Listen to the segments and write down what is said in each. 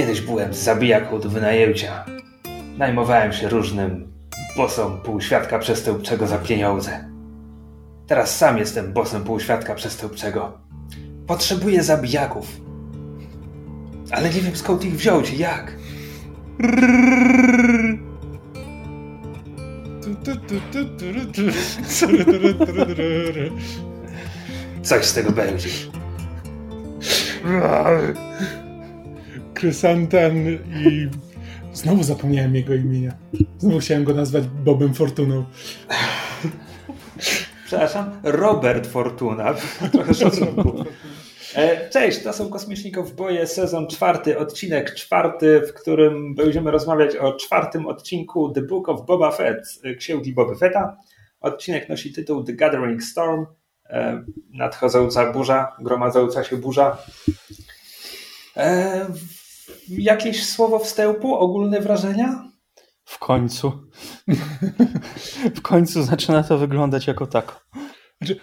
Kiedyś byłem zabijaką do wynajęcia. Najmowałem się różnym bosom półświadka przestępczego za pieniądze. Teraz sam jestem bosem półświadka przestępczego. Potrzebuję zabijaków. Ale nie wiem skąd ich wziąć i jak. Coś z tego będzie. Krysantan i... Znowu zapomniałem jego imienia. Znowu chciałem go nazwać Bobem Fortuną. Przepraszam, Robert Fortuna. Trochę szacunku. E, cześć, to są Kosmiczni Kowboje, sezon czwarty, odcinek czwarty, w którym będziemy rozmawiać o czwartym odcinku The Book of Boba Fett, księgi Boba Fetta. Odcinek nosi tytuł The Gathering Storm, e, nadchodząca burza, gromadząca się burza. Jakieś słowo wstępu, ogólne wrażenia? W końcu. w końcu zaczyna to wyglądać jako tak. Znaczy,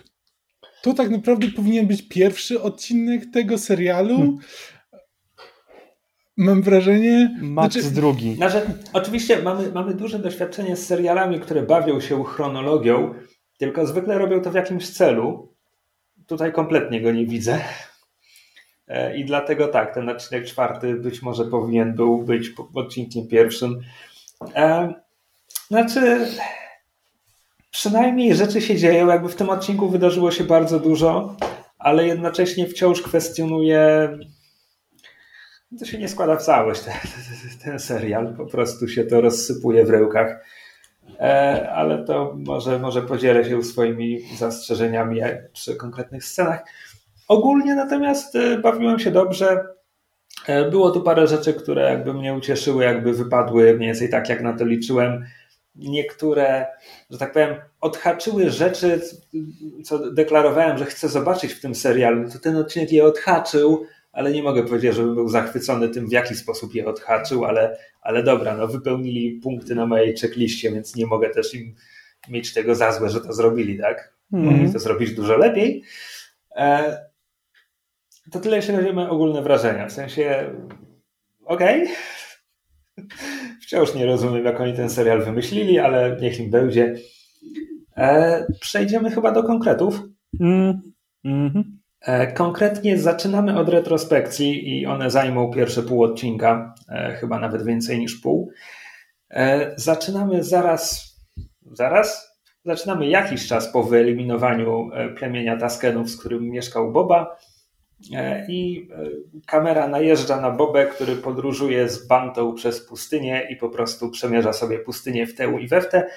to tak naprawdę powinien być pierwszy odcinek tego serialu. Hmm. Mam wrażenie. Max znaczy, drugi. Znaczy, oczywiście mamy, mamy duże doświadczenie z serialami, które bawią się chronologią, tylko zwykle robią to w jakimś celu. Tutaj kompletnie go nie widzę. I dlatego tak, ten odcinek czwarty być może powinien był być odcinkiem pierwszym. E, znaczy, przynajmniej rzeczy się dzieją, jakby w tym odcinku wydarzyło się bardzo dużo, ale jednocześnie wciąż kwestionuje. To się nie składa w całość, ten, ten serial. Po prostu się to rozsypuje w rełkach. E, ale to może, może podzielę się swoimi zastrzeżeniami przy konkretnych scenach. Ogólnie natomiast e, bawiłem się dobrze. Było tu parę rzeczy, które jakby mnie ucieszyły, jakby wypadły mniej więcej tak, jak na to liczyłem niektóre, że tak powiem, odhaczyły rzeczy, co deklarowałem, że chcę zobaczyć w tym serialu. To ten odcinek je odhaczył, ale nie mogę powiedzieć, żebym był zachwycony tym, w jaki sposób je odhaczył, ale, ale dobra, no wypełnili punkty na mojej checkliście, więc nie mogę też im mieć tego za złe, że to zrobili, tak? Mogli mm. to zrobić dużo lepiej. E, to tyle, jeśli chodzi o ogólne wrażenia. W sensie, okej, okay Wciąż nie rozumiem, jak oni ten serial wymyślili, ale niech im będzie. E, przejdziemy chyba do konkretów. Mm, mm. E, konkretnie zaczynamy od retrospekcji i one zajmą pierwsze pół odcinka, e, chyba nawet więcej niż pół. E, zaczynamy zaraz, zaraz? Zaczynamy jakiś czas po wyeliminowaniu e, plemienia Taskenów, z którym mieszkał Boba i e, kamera najeżdża na Bobę, który podróżuje z bantą przez pustynię i po prostu przemierza sobie pustynię w tę i we w tę.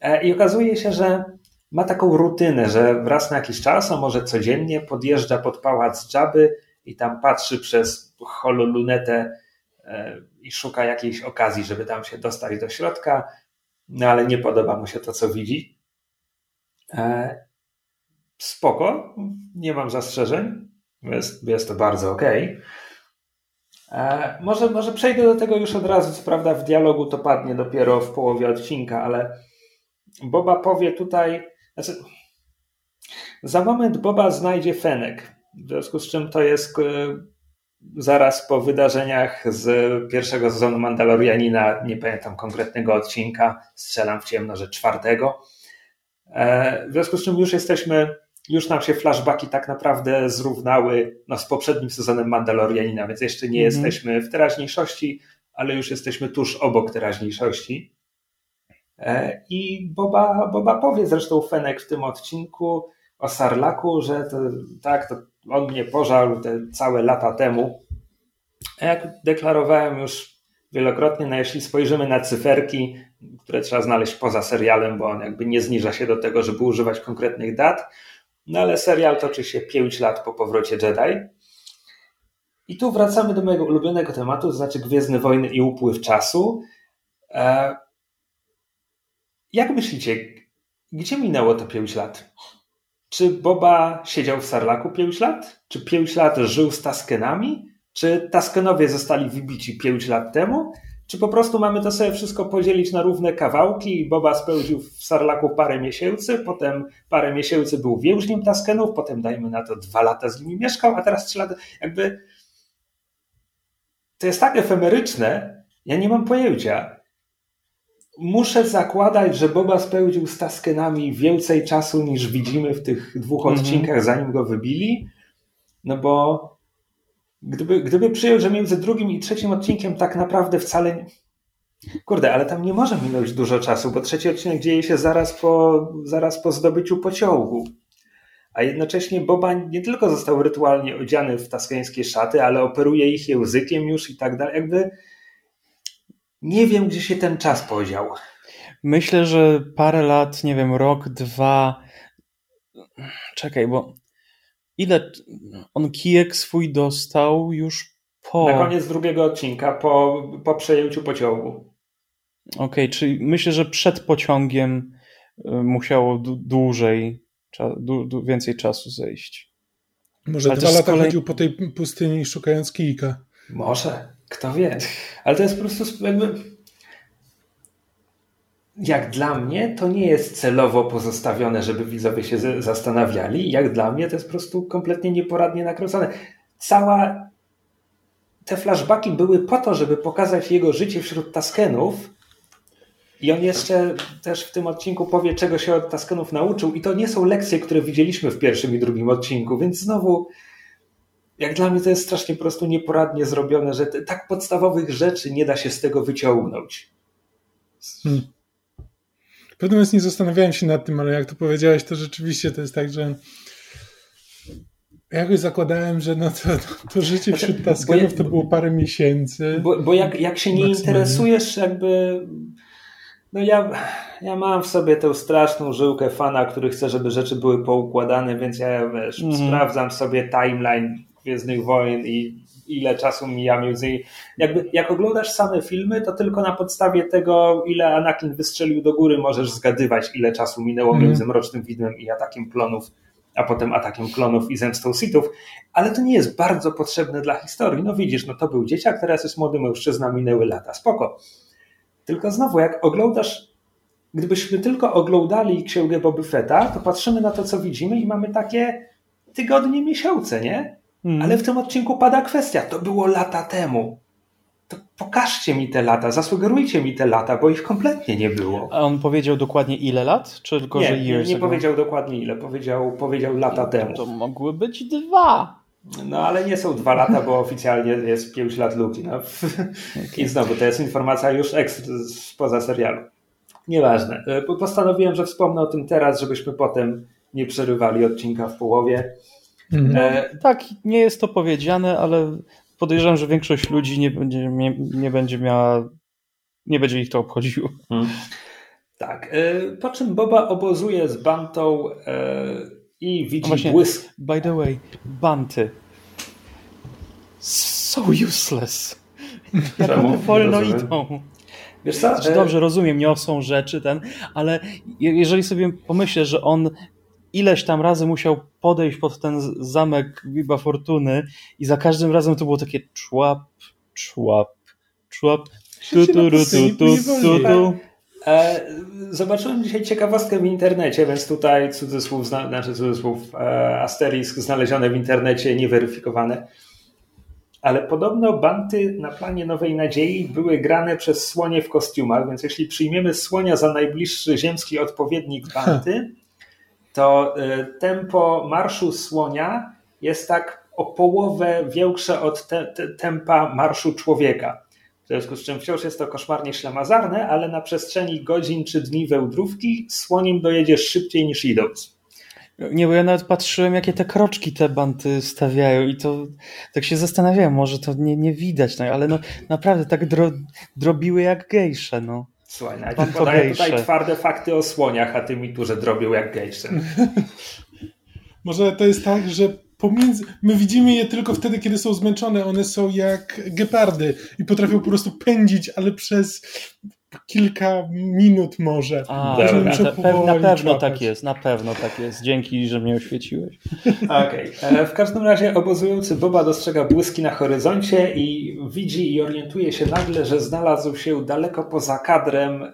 E, I okazuje się, że ma taką rutynę, że raz na jakiś czas, a może codziennie podjeżdża pod pałac Dżaby i tam patrzy przez hololunetę i szuka jakiejś okazji, żeby tam się dostać do środka, no ale nie podoba mu się to, co widzi. Spoko, nie mam zastrzeżeń. Jest, jest to bardzo ok. E, może, może przejdę do tego już od razu. Co prawda, w dialogu to padnie dopiero w połowie odcinka, ale Boba powie tutaj. Znaczy, za moment Boba znajdzie Fenek. W związku z czym to jest e, zaraz po wydarzeniach z pierwszego sezonu Mandalorianina, nie pamiętam konkretnego odcinka, strzelam w ciemno, że czwartego. E, w związku z czym już jesteśmy już nam się flashbacki tak naprawdę zrównały no, z poprzednim sezonem Mandalorianina, więc jeszcze nie mm -hmm. jesteśmy w teraźniejszości, ale już jesteśmy tuż obok teraźniejszości. E, I Boba, Boba powie zresztą Fenek w tym odcinku o Sarlaku, że to, tak, to on mnie pożarł te całe lata temu. Jak deklarowałem już wielokrotnie, no jeśli spojrzymy na cyferki, które trzeba znaleźć poza serialem, bo on jakby nie zniża się do tego, żeby używać konkretnych dat, no ale serial toczy się 5 lat po powrocie Jedi. I tu wracamy do mojego ulubionego tematu, to znaczy Gwiezdne Wojny i upływ czasu. E, jak myślicie, gdzie minęło to 5 lat? Czy Boba siedział w Sarlaku 5 lat? Czy 5 lat żył z Taskenami? Czy Taskenowie zostali wybici 5 lat temu? Czy po prostu mamy to sobie wszystko podzielić na równe kawałki i Boba spełdził w Sarlaku parę miesięcy, potem parę miesięcy był więźniem Taskenów, potem dajmy na to dwa lata z nimi mieszkał, a teraz trzy lata jakby to jest tak efemeryczne, ja nie mam pojęcia. Muszę zakładać, że Boba spędził z Taskenami więcej czasu niż widzimy w tych dwóch Mhm. odcinkach, zanim go wybili. No bo gdyby, gdyby przyjął, że między drugim i trzecim odcinkiem tak naprawdę wcale. Kurde, ale tam nie może minąć dużo czasu, bo trzeci odcinek dzieje się zaraz po, zaraz po zdobyciu pociągu. A jednocześnie Boba nie tylko został rytualnie odziany w taskańskie szaty, ale operuje ich językiem już i tak dalej. Jakby nie wiem, gdzie się ten czas podział. Myślę, że parę lat, nie wiem, rok, dwa. Czekaj, bo ile on kijek swój dostał już po. Na koniec drugiego odcinka, po, po przejęciu pociągu. Okej, czyli myślę, że przed pociągiem y, musiało dłu- dłużej, więcej czasu zejść. Może Ale dwa lata kolei- chodził po tej pustyni szukając kijka. Może, kto wie. Ale to jest po prostu jakby. Jak dla mnie, to nie jest celowo pozostawione, żeby widzowie się zastanawiali. Jak dla mnie, to jest po prostu kompletnie nieporadnie nakręcone. Cała. Te flashbacki były po to, żeby pokazać jego życie wśród Taskenów. I on jeszcze też w tym odcinku powie, czego się od Taskenów nauczył. I to nie są lekcje, które widzieliśmy w pierwszym i drugim odcinku, więc znowu jak dla mnie to jest strasznie po prostu nieporadnie zrobione, że tak podstawowych rzeczy nie da się z tego wyciągnąć. Hmm. W pewnym momencie nie zastanawiałem się nad tym, ale jak to powiedziałeś, to rzeczywiście to jest tak, że jakoś zakładałem, że no to, to życie Znaczy, wśród ja- Taskenów to było parę miesięcy. Bo, bo jak, jak się nie interesujesz, jakby. No ja, ja mam w sobie tę straszną żyłkę fana, który chce, żeby rzeczy były poukładane, więc ja wiesz, Mhm. sprawdzam sobie timeline Gwiezdnych Wojen i ile czasu mija między. Jakby, jak oglądasz same filmy, to tylko na podstawie tego, ile Anakin wystrzelił do góry, możesz zgadywać, ile czasu minęło Mhm. między Mrocznym Widmem i atakiem klonów, a potem atakiem klonów i zemstą Sithów. Ale to nie jest bardzo potrzebne dla historii. No widzisz, no to był dzieciak, teraz jest młody mężczyzna, minęły lata, spoko. Tylko znowu, jak oglądasz, gdybyśmy tylko oglądali księgę Boby Fetta, to patrzymy na to, co widzimy i mamy takie tygodnie, miesiące, nie? Hmm. Ale w tym odcinku pada kwestia, to było lata temu. To pokażcie mi te lata, zasugerujcie mi te lata, bo ich kompletnie nie było. A on powiedział dokładnie ile lat? Czy tylko, że Nie, nie, years nie ago? powiedział dokładnie ile, powiedział, powiedział lata temu. To mogły być dwa. No ale nie są dwa lata, bo oficjalnie jest pięć lat luki. No. I znowu, to jest informacja już ekstra, spoza serialu. Nieważne. E, po- Postanowiłem, że wspomnę o tym teraz, żebyśmy potem nie przerywali odcinka w połowie. Mhm. E, Tak, nie jest to powiedziane, ale podejrzewam, że większość ludzi nie będzie, nie, nie będzie miała, nie będzie ich to obchodziło. tak. E, po czym Boba obozuje z Bantą e, i widzi właśnie. błysk. By the way, banty. So useless. Jak one wolno idą. Wiesz co? Znaczy, E, dobrze, rozumiem, niosą rzeczy ten, ale je- jeżeli sobie pomyślę, że on ileś tam razy musiał podejść pod ten zamek Biba Fortuny i za każdym razem to było takie człap, człap, człap, tu, tu, tu, tu, tu, tu, tu. Zobaczyłem dzisiaj ciekawostkę w internecie, więc tutaj cudzysłów, zna, znaczy cudzysłów, e, asterisk znalezione w internecie, nieweryfikowane. Ale podobno banty na planie Nowej Nadziei były grane przez słonie w kostiumach, więc jeśli przyjmiemy słonia za najbliższy ziemski odpowiednik banty, to e, tempo marszu słonia jest tak o połowę większe od te, te, tempa marszu człowieka. W związku z czym wciąż jest to koszmarnie ślamazarne, ale na przestrzeni godzin czy dni wełdrówki słoniem dojedziesz szybciej niż idąc. Nie, bo ja nawet patrzyłem, jakie te kroczki te banty stawiają i to tak się zastanawiałem, może to nie, nie widać, no, ale no naprawdę tak dro, drobiły jak gejsze, no. Słuchaj, najpierw to podaję tutaj twarde fakty o słoniach, a ty mi tu, że drobią jak gejsze. Może to jest tak, że pomiędzy... my widzimy je tylko wtedy, kiedy są zmęczone. One są jak gepardy i potrafią po prostu pędzić, ale przez kilka minut może. A, Muszę pe- na pewno człapać. tak jest, na pewno tak jest. Dzięki, że mnie oświeciłeś. Okej. E, W każdym razie obozujący Boba dostrzega błyski na horyzoncie i widzi i orientuje się nagle, że znalazł się daleko poza kadrem e,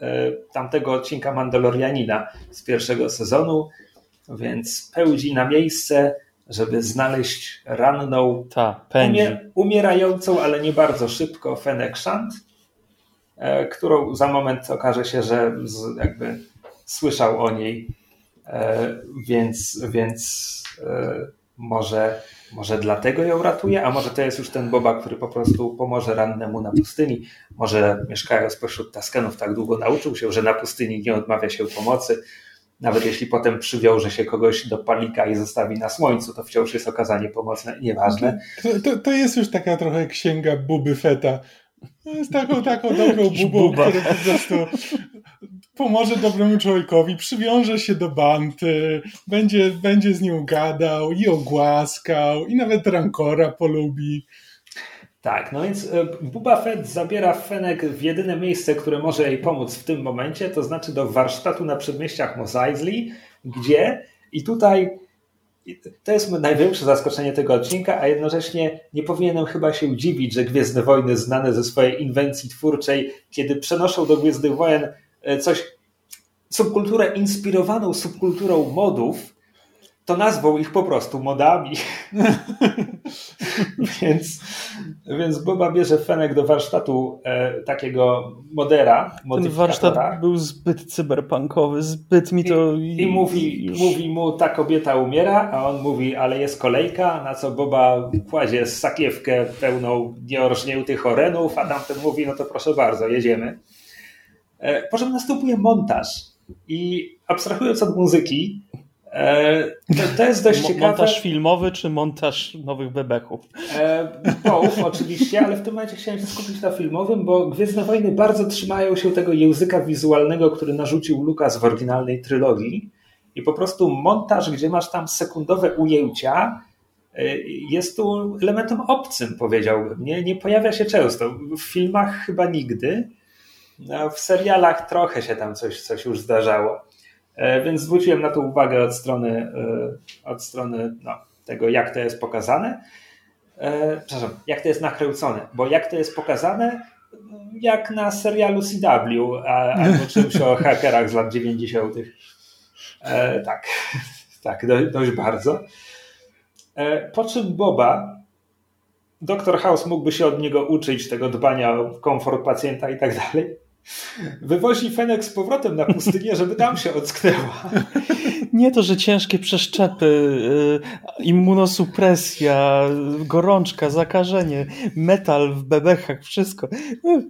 tamtego odcinka Mandalorianina z pierwszego sezonu, więc pełdzi na miejsce, żeby znaleźć ranną, Ta, umierającą, ale nie bardzo szybko Fennec Shand, którą za moment okaże się, że z, jakby słyszał o niej, e, więc, więc e, może, może dlatego ją ratuje, a może to jest już ten Boba, który po prostu pomoże rannemu na pustyni. Może mieszkając pośród Taskenów tak długo nauczył się, że na pustyni nie odmawia się pomocy. Nawet jeśli potem przywiąże się kogoś do palika i zostawi na słońcu, to wciąż jest okazanie pomocne. Nieważne. To, to, to jest już taka trochę księga Buby Feta. To jest taką, taką dobrą bubą, która po prostu pomoże dobremu człowiekowi, przywiąże się do banty, będzie, będzie z nią gadał i ogłaskał i nawet Rancora polubi. Tak, no więc e, Buba Fett zabiera Fenek w jedyne miejsce, które może jej pomóc w tym momencie, to znaczy do warsztatu na przedmieściach Mos Eisley, gdzie i tutaj to jest największe zaskoczenie tego odcinka, a jednocześnie nie powinienem chyba się dziwić, że Gwiezdne Wojny znane ze swojej inwencji twórczej, kiedy przenoszą do Gwiezdnych Wojen e, coś, subkulturę inspirowaną subkulturą modów, to nazwą ich po prostu modami. więc, więc Boba bierze Fenek do warsztatu e, takiego modera, Ten warsztat był zbyt cyberpunkowy, zbyt mi to... I mówi, już- mówi mu, ta kobieta umiera, a on mówi, ale jest kolejka, na co Boba kładzie sakiewkę pełną nieorżniętych orenów, a tamten mówi, no to proszę bardzo, jedziemy. E, Po czym następuje montaż i abstrahując od muzyki, to, to jest dość ciekawe. Montaż filmowy czy montaż nowych bebechów? E, Połów oczywiście, ale w tym momencie chciałem się skupić na filmowym, bo Gwiezdne Wojny bardzo trzymają się tego języka wizualnego, który narzucił Lucas w oryginalnej trylogii i po prostu montaż, gdzie masz tam sekundowe ujęcia, e, jest tu elementem obcym, powiedziałbym. Nie, nie pojawia się często. W filmach chyba nigdy. No, w serialach trochę się tam coś, coś już zdarzało. E, Więc zwróciłem na to uwagę od strony, e, od strony no, tego, jak to jest pokazane. E, przepraszam, jak to jest nakręcone, bo jak to jest pokazane, jak na serialu CW a, albo czymś o hakerach z lat 90. E, tak, tak, do, dość bardzo. E, po czym Boba, doktor House mógłby się od niego uczyć tego dbania o komfort pacjenta i tak dalej. Wywozi Fenek z powrotem na pustynię, żeby tam się ocknęła. Nie to, że ciężkie przeszczepy, y, immunosupresja, gorączka, zakażenie, metal w bebechach, wszystko. Y,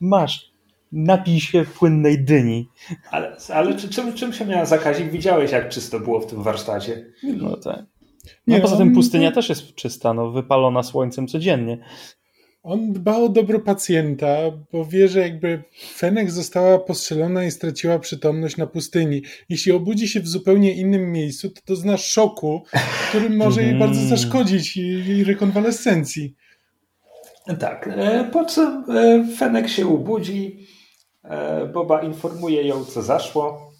Masz. Napij się płynnej dyni. Ale, ale czy, czym, czym się miała zakazić? Widziałeś, jak czysto było w tym warsztacie. No tak. Nie, No poza on- tym pustynia też jest czysta, no, wypalona słońcem codziennie. On dba o dobro pacjenta, bo wie, że jakby Fenek została postrzelona i straciła przytomność na pustyni. Jeśli obudzi się w zupełnie innym miejscu, to dozna szoku, który może jej Mhm. bardzo zaszkodzić jej, jej rekonwalescencji. Tak, e, po czym e, Fenek się ubudzi, e, Boba informuje ją, co zaszło.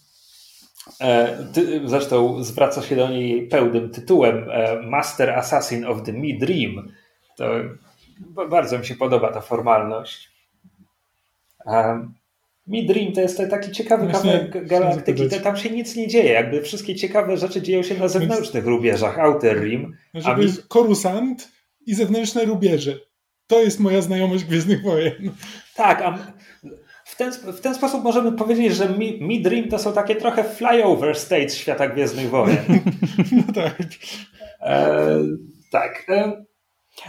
Zresztą zwraca się do niej pełnym tytułem Master Assassin of the Me Dream. To bardzo mi się podoba ta formalność. Me Dream to jest taki ciekawy kawałek galaktyki. zapytać. Tam się nic nie dzieje. Jakby wszystkie ciekawe rzeczy dzieją się na zewnętrznych rubieżach. Outer Rim. Że A to mi- korusant i zewnętrzne rubieże. To jest moja znajomość Gwiezdnych Wojen. Tak, a w ten, w ten sposób możemy powiedzieć, że Mi, Mi Dream to są takie trochę flyover states świata Gwiezdnych Wojen. No tak. E, tak. E,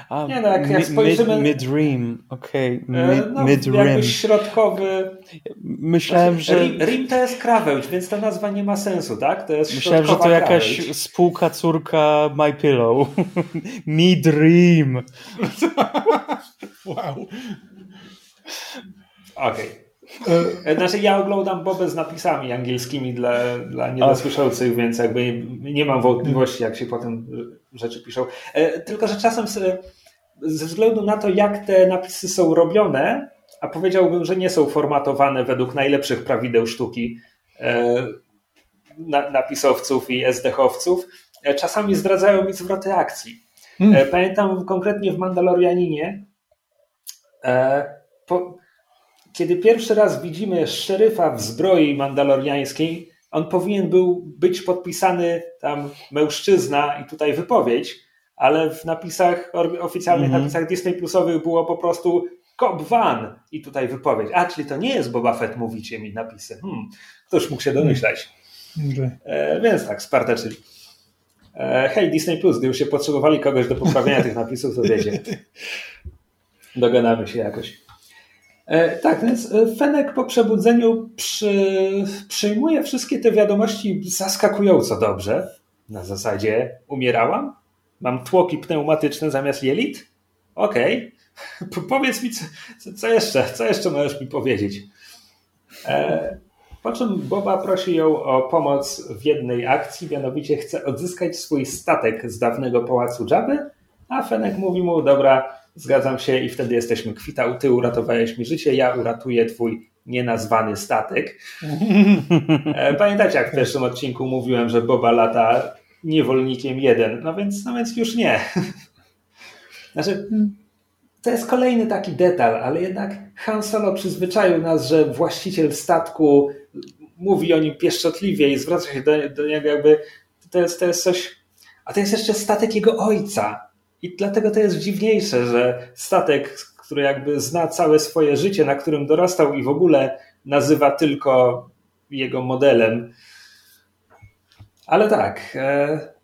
A, Nie no, jak- jak spojrzymy- Mid, mid-rim, okej, e, mid, no, mid-rim. jakoś środkowy. Myślałem, że... Rim, Rim to jest krawędź, więc ta nazwa nie ma sensu, tak? To jest Myślałem, że to jakaś krawędź. spółka córka My Pillow. Me Dream. Wow. Okej. E, E, Znaczy ja oglądam Bobę z napisami angielskimi dla, dla niedosłyszących, więc jakby nie mam wątpliwości, jak się potem rzeczy piszą. E, Tylko, że czasem se- ze względu na to, jak te napisy są robione, a powiedziałbym, że nie są formatowane według najlepszych prawideł sztuki e, na- napisowców i SDH-owców, e, czasami zdradzają mi zwroty akcji. Mm. E, Pamiętam konkretnie w Mandalorianinie, po, kiedy pierwszy raz widzimy szeryfa w zbroi mandaloriańskiej, on powinien był być podpisany tam mężczyzna i tutaj wypowiedź, ale w napisach, oficjalnych mm -hmm. napisach Disney Plusowych było po prostu Cobb Van i tutaj wypowiedź. A, czyli to nie jest Boba Fett, mówicie mi napisy. Hmm, ktoś mógł się domyślać. E, więc tak, spartaczyli. E, hej, Disney Plus, gdyby się potrzebowali kogoś do poprawienia tych napisów, to wiecie. Dogadamy się jakoś. E, tak, więc e, Fenek po przebudzeniu przy, przyjmuje wszystkie te wiadomości zaskakująco dobrze. Na zasadzie umierałam? Mam tłoki pneumatyczne zamiast jelit? Okej. Okay. Powiedz mi, co, co, jeszcze, co jeszcze możesz mi powiedzieć? E, po czym Boba prosi ją o pomoc w jednej akcji, mianowicie chce odzyskać swój statek z dawnego pałacu Jabby, a Fenek mówi mu, dobra, zgadzam się i wtedy jesteśmy kwita, ty uratowałeś mi życie, ja uratuję twój nienazwany statek. E, pamiętacie, jak w pierwszym odcinku mówiłem, że Boba lata niewolnikiem jeden, no więc, no więc już nie. Znaczy, to jest kolejny taki detal, ale jednak Han Solo przyzwyczaił nas, że właściciel statku mówi o nim pieszczotliwie i zwraca się do, do niego jakby to jest, to jest coś, a to jest jeszcze statek jego ojca. I dlatego to jest dziwniejsze, że statek, który jakby zna całe swoje życie, na którym dorastał i w ogóle nazywa tylko jego modelem. Ale tak, e,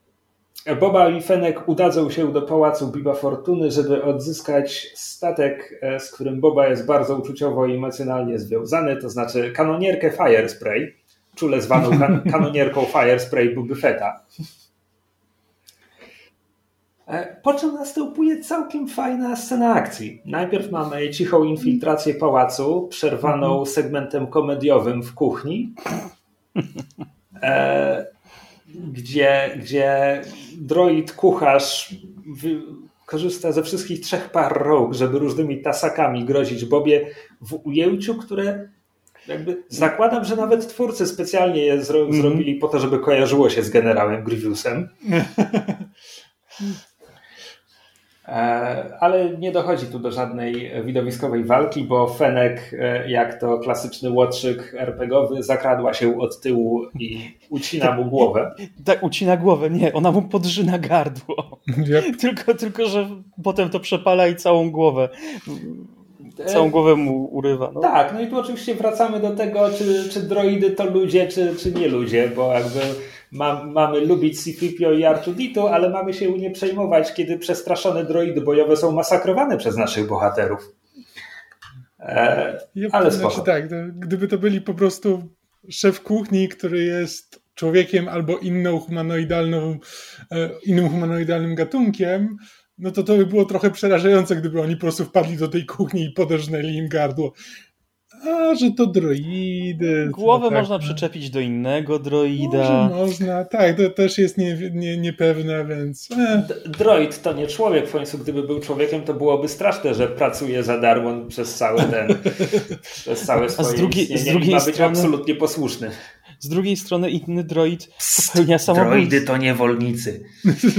Boba i Fenek udadzą się do pałacu Biba Fortuny, żeby odzyskać statek, e, z którym Boba jest bardzo uczuciowo i emocjonalnie związany, to znaczy kanonierkę Fire Spray, czule zwaną kan kanonierką Fire Spray Boba Fetta. E, po czym następuje całkiem fajna scena akcji. Najpierw mamy cichą infiltrację pałacu, przerwaną mhm. segmentem komediowym w kuchni. E, gdzie, gdzie droid kucharz korzysta ze wszystkich trzech par rąk, żeby różnymi tasakami grozić Bobie w ujęciu, które jakby zakładam, że nawet twórcy specjalnie je zro mm. zrobili po to, żeby kojarzyło się z generałem Grievousem. E, ale nie dochodzi tu do żadnej widowiskowej walki, bo Fenek, e, jak to klasyczny łotrzyk RPGowy, zakradła się od tyłu i ucina mu głowę. Tak, ucina głowę, nie, ona mu podrzyna gardło. Yep. Tylko, tylko, że potem to przepala i całą głowę. Całą głowę mu urywa. No. Tak, no i tu oczywiście wracamy do tego, czy, czy droidy to ludzie, czy, czy nie ludzie, bo jakby ma, mamy lubić C-3PO i R2-D2, ale mamy się nie przejmować, kiedy przestraszone droidy bojowe są masakrowane przez naszych bohaterów. E, ale spoko. Znaczy tak, gdyby to byli po prostu szef kuchni, który jest człowiekiem albo inną humanoidalną, e, innym humanoidalnym gatunkiem, no to to by było trochę przerażające, gdyby oni po prostu wpadli do tej kuchni i poderżnęli im gardło. A, że to droidy. Głowę tak, można tak. przyczepić do innego droida. Może można, tak, to też jest nie, nie, niepewne, więc... Eh. Droid to nie człowiek, w końcu gdyby był człowiekiem, to byłoby straszne, że pracuje za darmo przez cały ten, przez całe swoje A z drugiej, z drugiej ma być strony, absolutnie posłuszny. Z drugiej strony inny droid popełnia samobójstwo. Droidy to niewolnicy.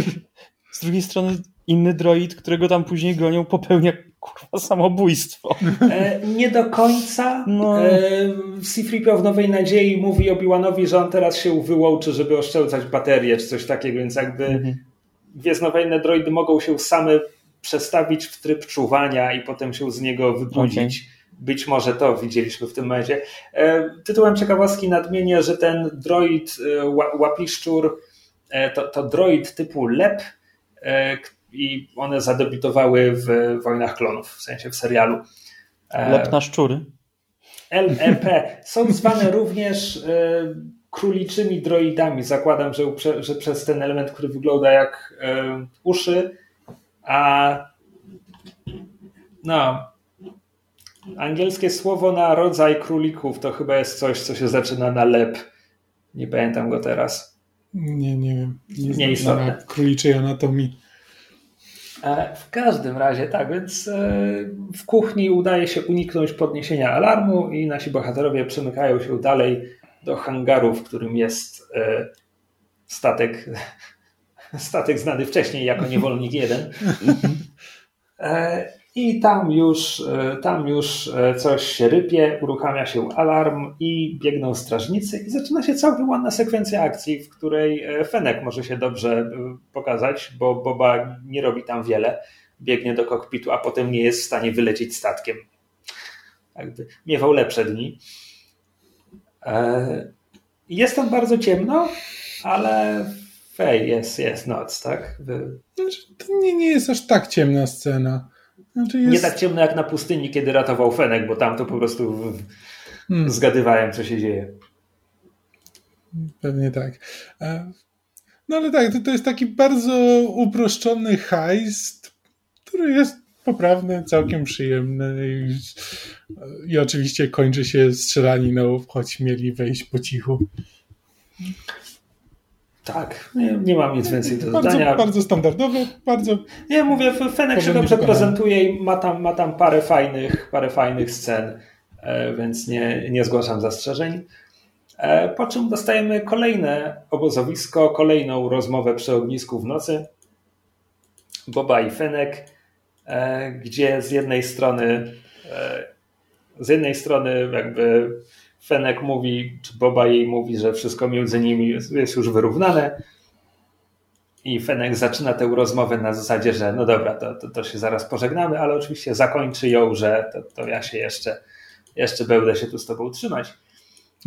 Z drugiej strony inny droid, którego tam później gonią, popełnia kurwa samobójstwo. E, nie do końca. No. E, C-3PO w Nowej Nadziei mówi Obi-Wanowi, że on teraz się wyłączy, żeby oszczędzać baterię czy coś takiego, więc jakby mhm. gwiezdnowojenne droidy mogą się same przestawić w tryb czuwania i potem się z niego wybudzić. Okay. Być może to widzieliśmy w tym momencie. E, tytułem ciekawostki nadmienię, że ten droid e, łapiszczur e, to, to droid typu LEP, e, i one zadebiutowały w Wojnach Klonów, w sensie w serialu. E, Lep na szczury. LEP są zwane również e, króliczymi droidami. Zakładam, że, że przez ten element, który wygląda jak e, uszy, a no, angielskie słowo na rodzaj królików to chyba jest coś, co się zaczyna na lep. Nie pamiętam go teraz. Nie, nie wiem. Nie, nie na króliczej anatomii. E, w każdym razie, tak, więc e, w kuchni udaje się uniknąć podniesienia alarmu i nasi bohaterowie przemykają się dalej do hangaru, w którym jest e, statek, statek znany wcześniej jako niewolnik 1. I tam już, e, tam już e, coś się rypie, uruchamia się alarm i biegną strażnicy i zaczyna się całkiem ładna sekwencja akcji, w której e, Fenek może się dobrze pokazać, bo Boba nie robi tam wiele. Biegnie do kokpitu, a potem nie jest w stanie wylecieć statkiem. Jakby miewał lepsze dni. Jest tam bardzo ciemno, ale fej, jest, jest noc, tak? Znaczy, to nie, nie jest aż tak ciemna scena. Znaczy jest... Nie tak ciemno jak na pustyni, kiedy ratował Fenek, bo tam to po prostu hmm. zgadywałem, co się dzieje. Pewnie tak. No ale tak, to, to jest taki bardzo uproszczony heist, który jest poprawny, całkiem przyjemny i, i oczywiście kończy się strzelaniną, choć mieli wejść po cichu. Tak, nie, nie mam nic więcej do bardzo, dodania. Bardzo standardowy, bardzo. Nie, mówię, Fenek się dobrze prezentuje i ma tam, ma tam parę fajnych, parę fajnych scen, e, więc nie, nie zgłaszam zastrzeżeń. E, po czym dostajemy kolejne obozowisko, kolejną rozmowę przy ognisku w nocy. Boba i Fenek, e, gdzie z jednej strony z jednej strony jakby Fenek mówi, czy Boba jej mówi, że wszystko między nimi jest, jest już wyrównane. I Fenek zaczyna tę rozmowę na zasadzie, że no dobra, to, to, to się zaraz pożegnamy, ale oczywiście zakończy ją, że to, to ja się jeszcze, jeszcze będę się tu z tobą trzymać.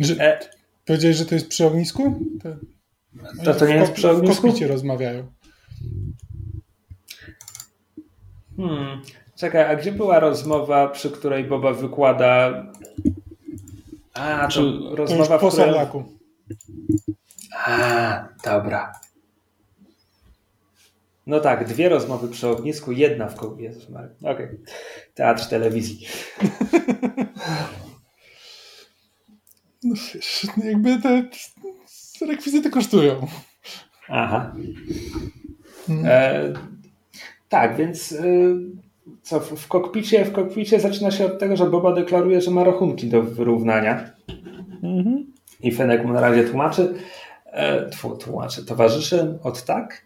Że, e, powiedziałeś, że to jest przy ognisku? To, to, to nie jest przy ognisku? W rozmawiają. Hmm. Czekaj, a gdzie była rozmowa, przy której Boba wykłada a, to rozmowa to po Sarlaku. A, dobra. No tak, dwie rozmowy przy ognisku, jedna w. Jezus Okej. Okay. Teatr telewizji. No wiesz, jakby te rekwizyty kosztują. Aha. Hmm. E, tak, więc y, co w, kokpicie, w kokpicie zaczyna się od tego, że Boba deklaruje, że ma rachunki do wyrównania. Mhm. I Fenek mu na razie tłumaczy, e, tłumaczy, towarzyszy od tak.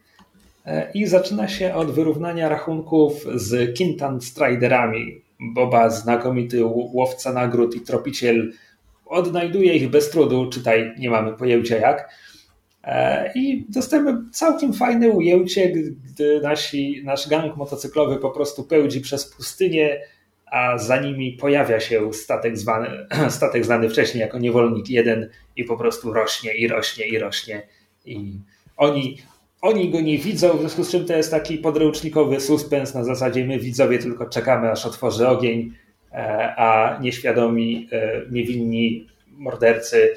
E, I zaczyna się od wyrównania rachunków z Kintan Striderami. Boba, znakomity łowca nagród i tropiciel, odnajduje ich bez trudu, czytaj, nie mamy pojęcia jak I dostajemy całkiem fajne ujęcie, gdy nasi, nasz gang motocyklowy po prostu pełdzi przez pustynię, a za nimi pojawia się statek, zwany, statek znany wcześniej jako niewolnik jeden i po prostu rośnie i rośnie i rośnie. I oni, oni go nie widzą, w związku z czym to jest taki podręcznikowy suspens na zasadzie my widzowie tylko czekamy aż otworzy ogień, e, a nieświadomi, e, niewinni mordercy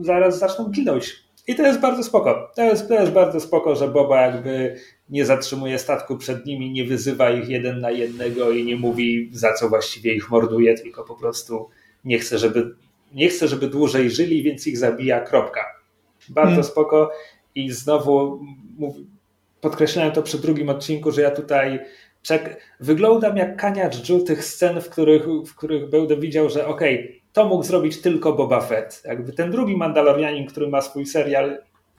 zaraz zaczną ginąć. I to jest bardzo spoko. To jest, to jest bardzo spoko, że Boba jakby nie zatrzymuje statku przed nimi, nie wyzywa ich jeden na jednego i nie mówi za co właściwie ich morduje, tylko po prostu nie chce, żeby, nie chce, żeby dłużej żyli, więc ich zabija, kropka. Bardzo hmm. spoko i znowu podkreślałem to przy drugim odcinku, że ja tutaj czek, wyglądam jak kaniacz Ju tych scen, w których, w których będę widział, że okej, okay, to mógł zrobić tylko Boba Fett. Jakby ten drugi Mandalorianin, który ma swój serial,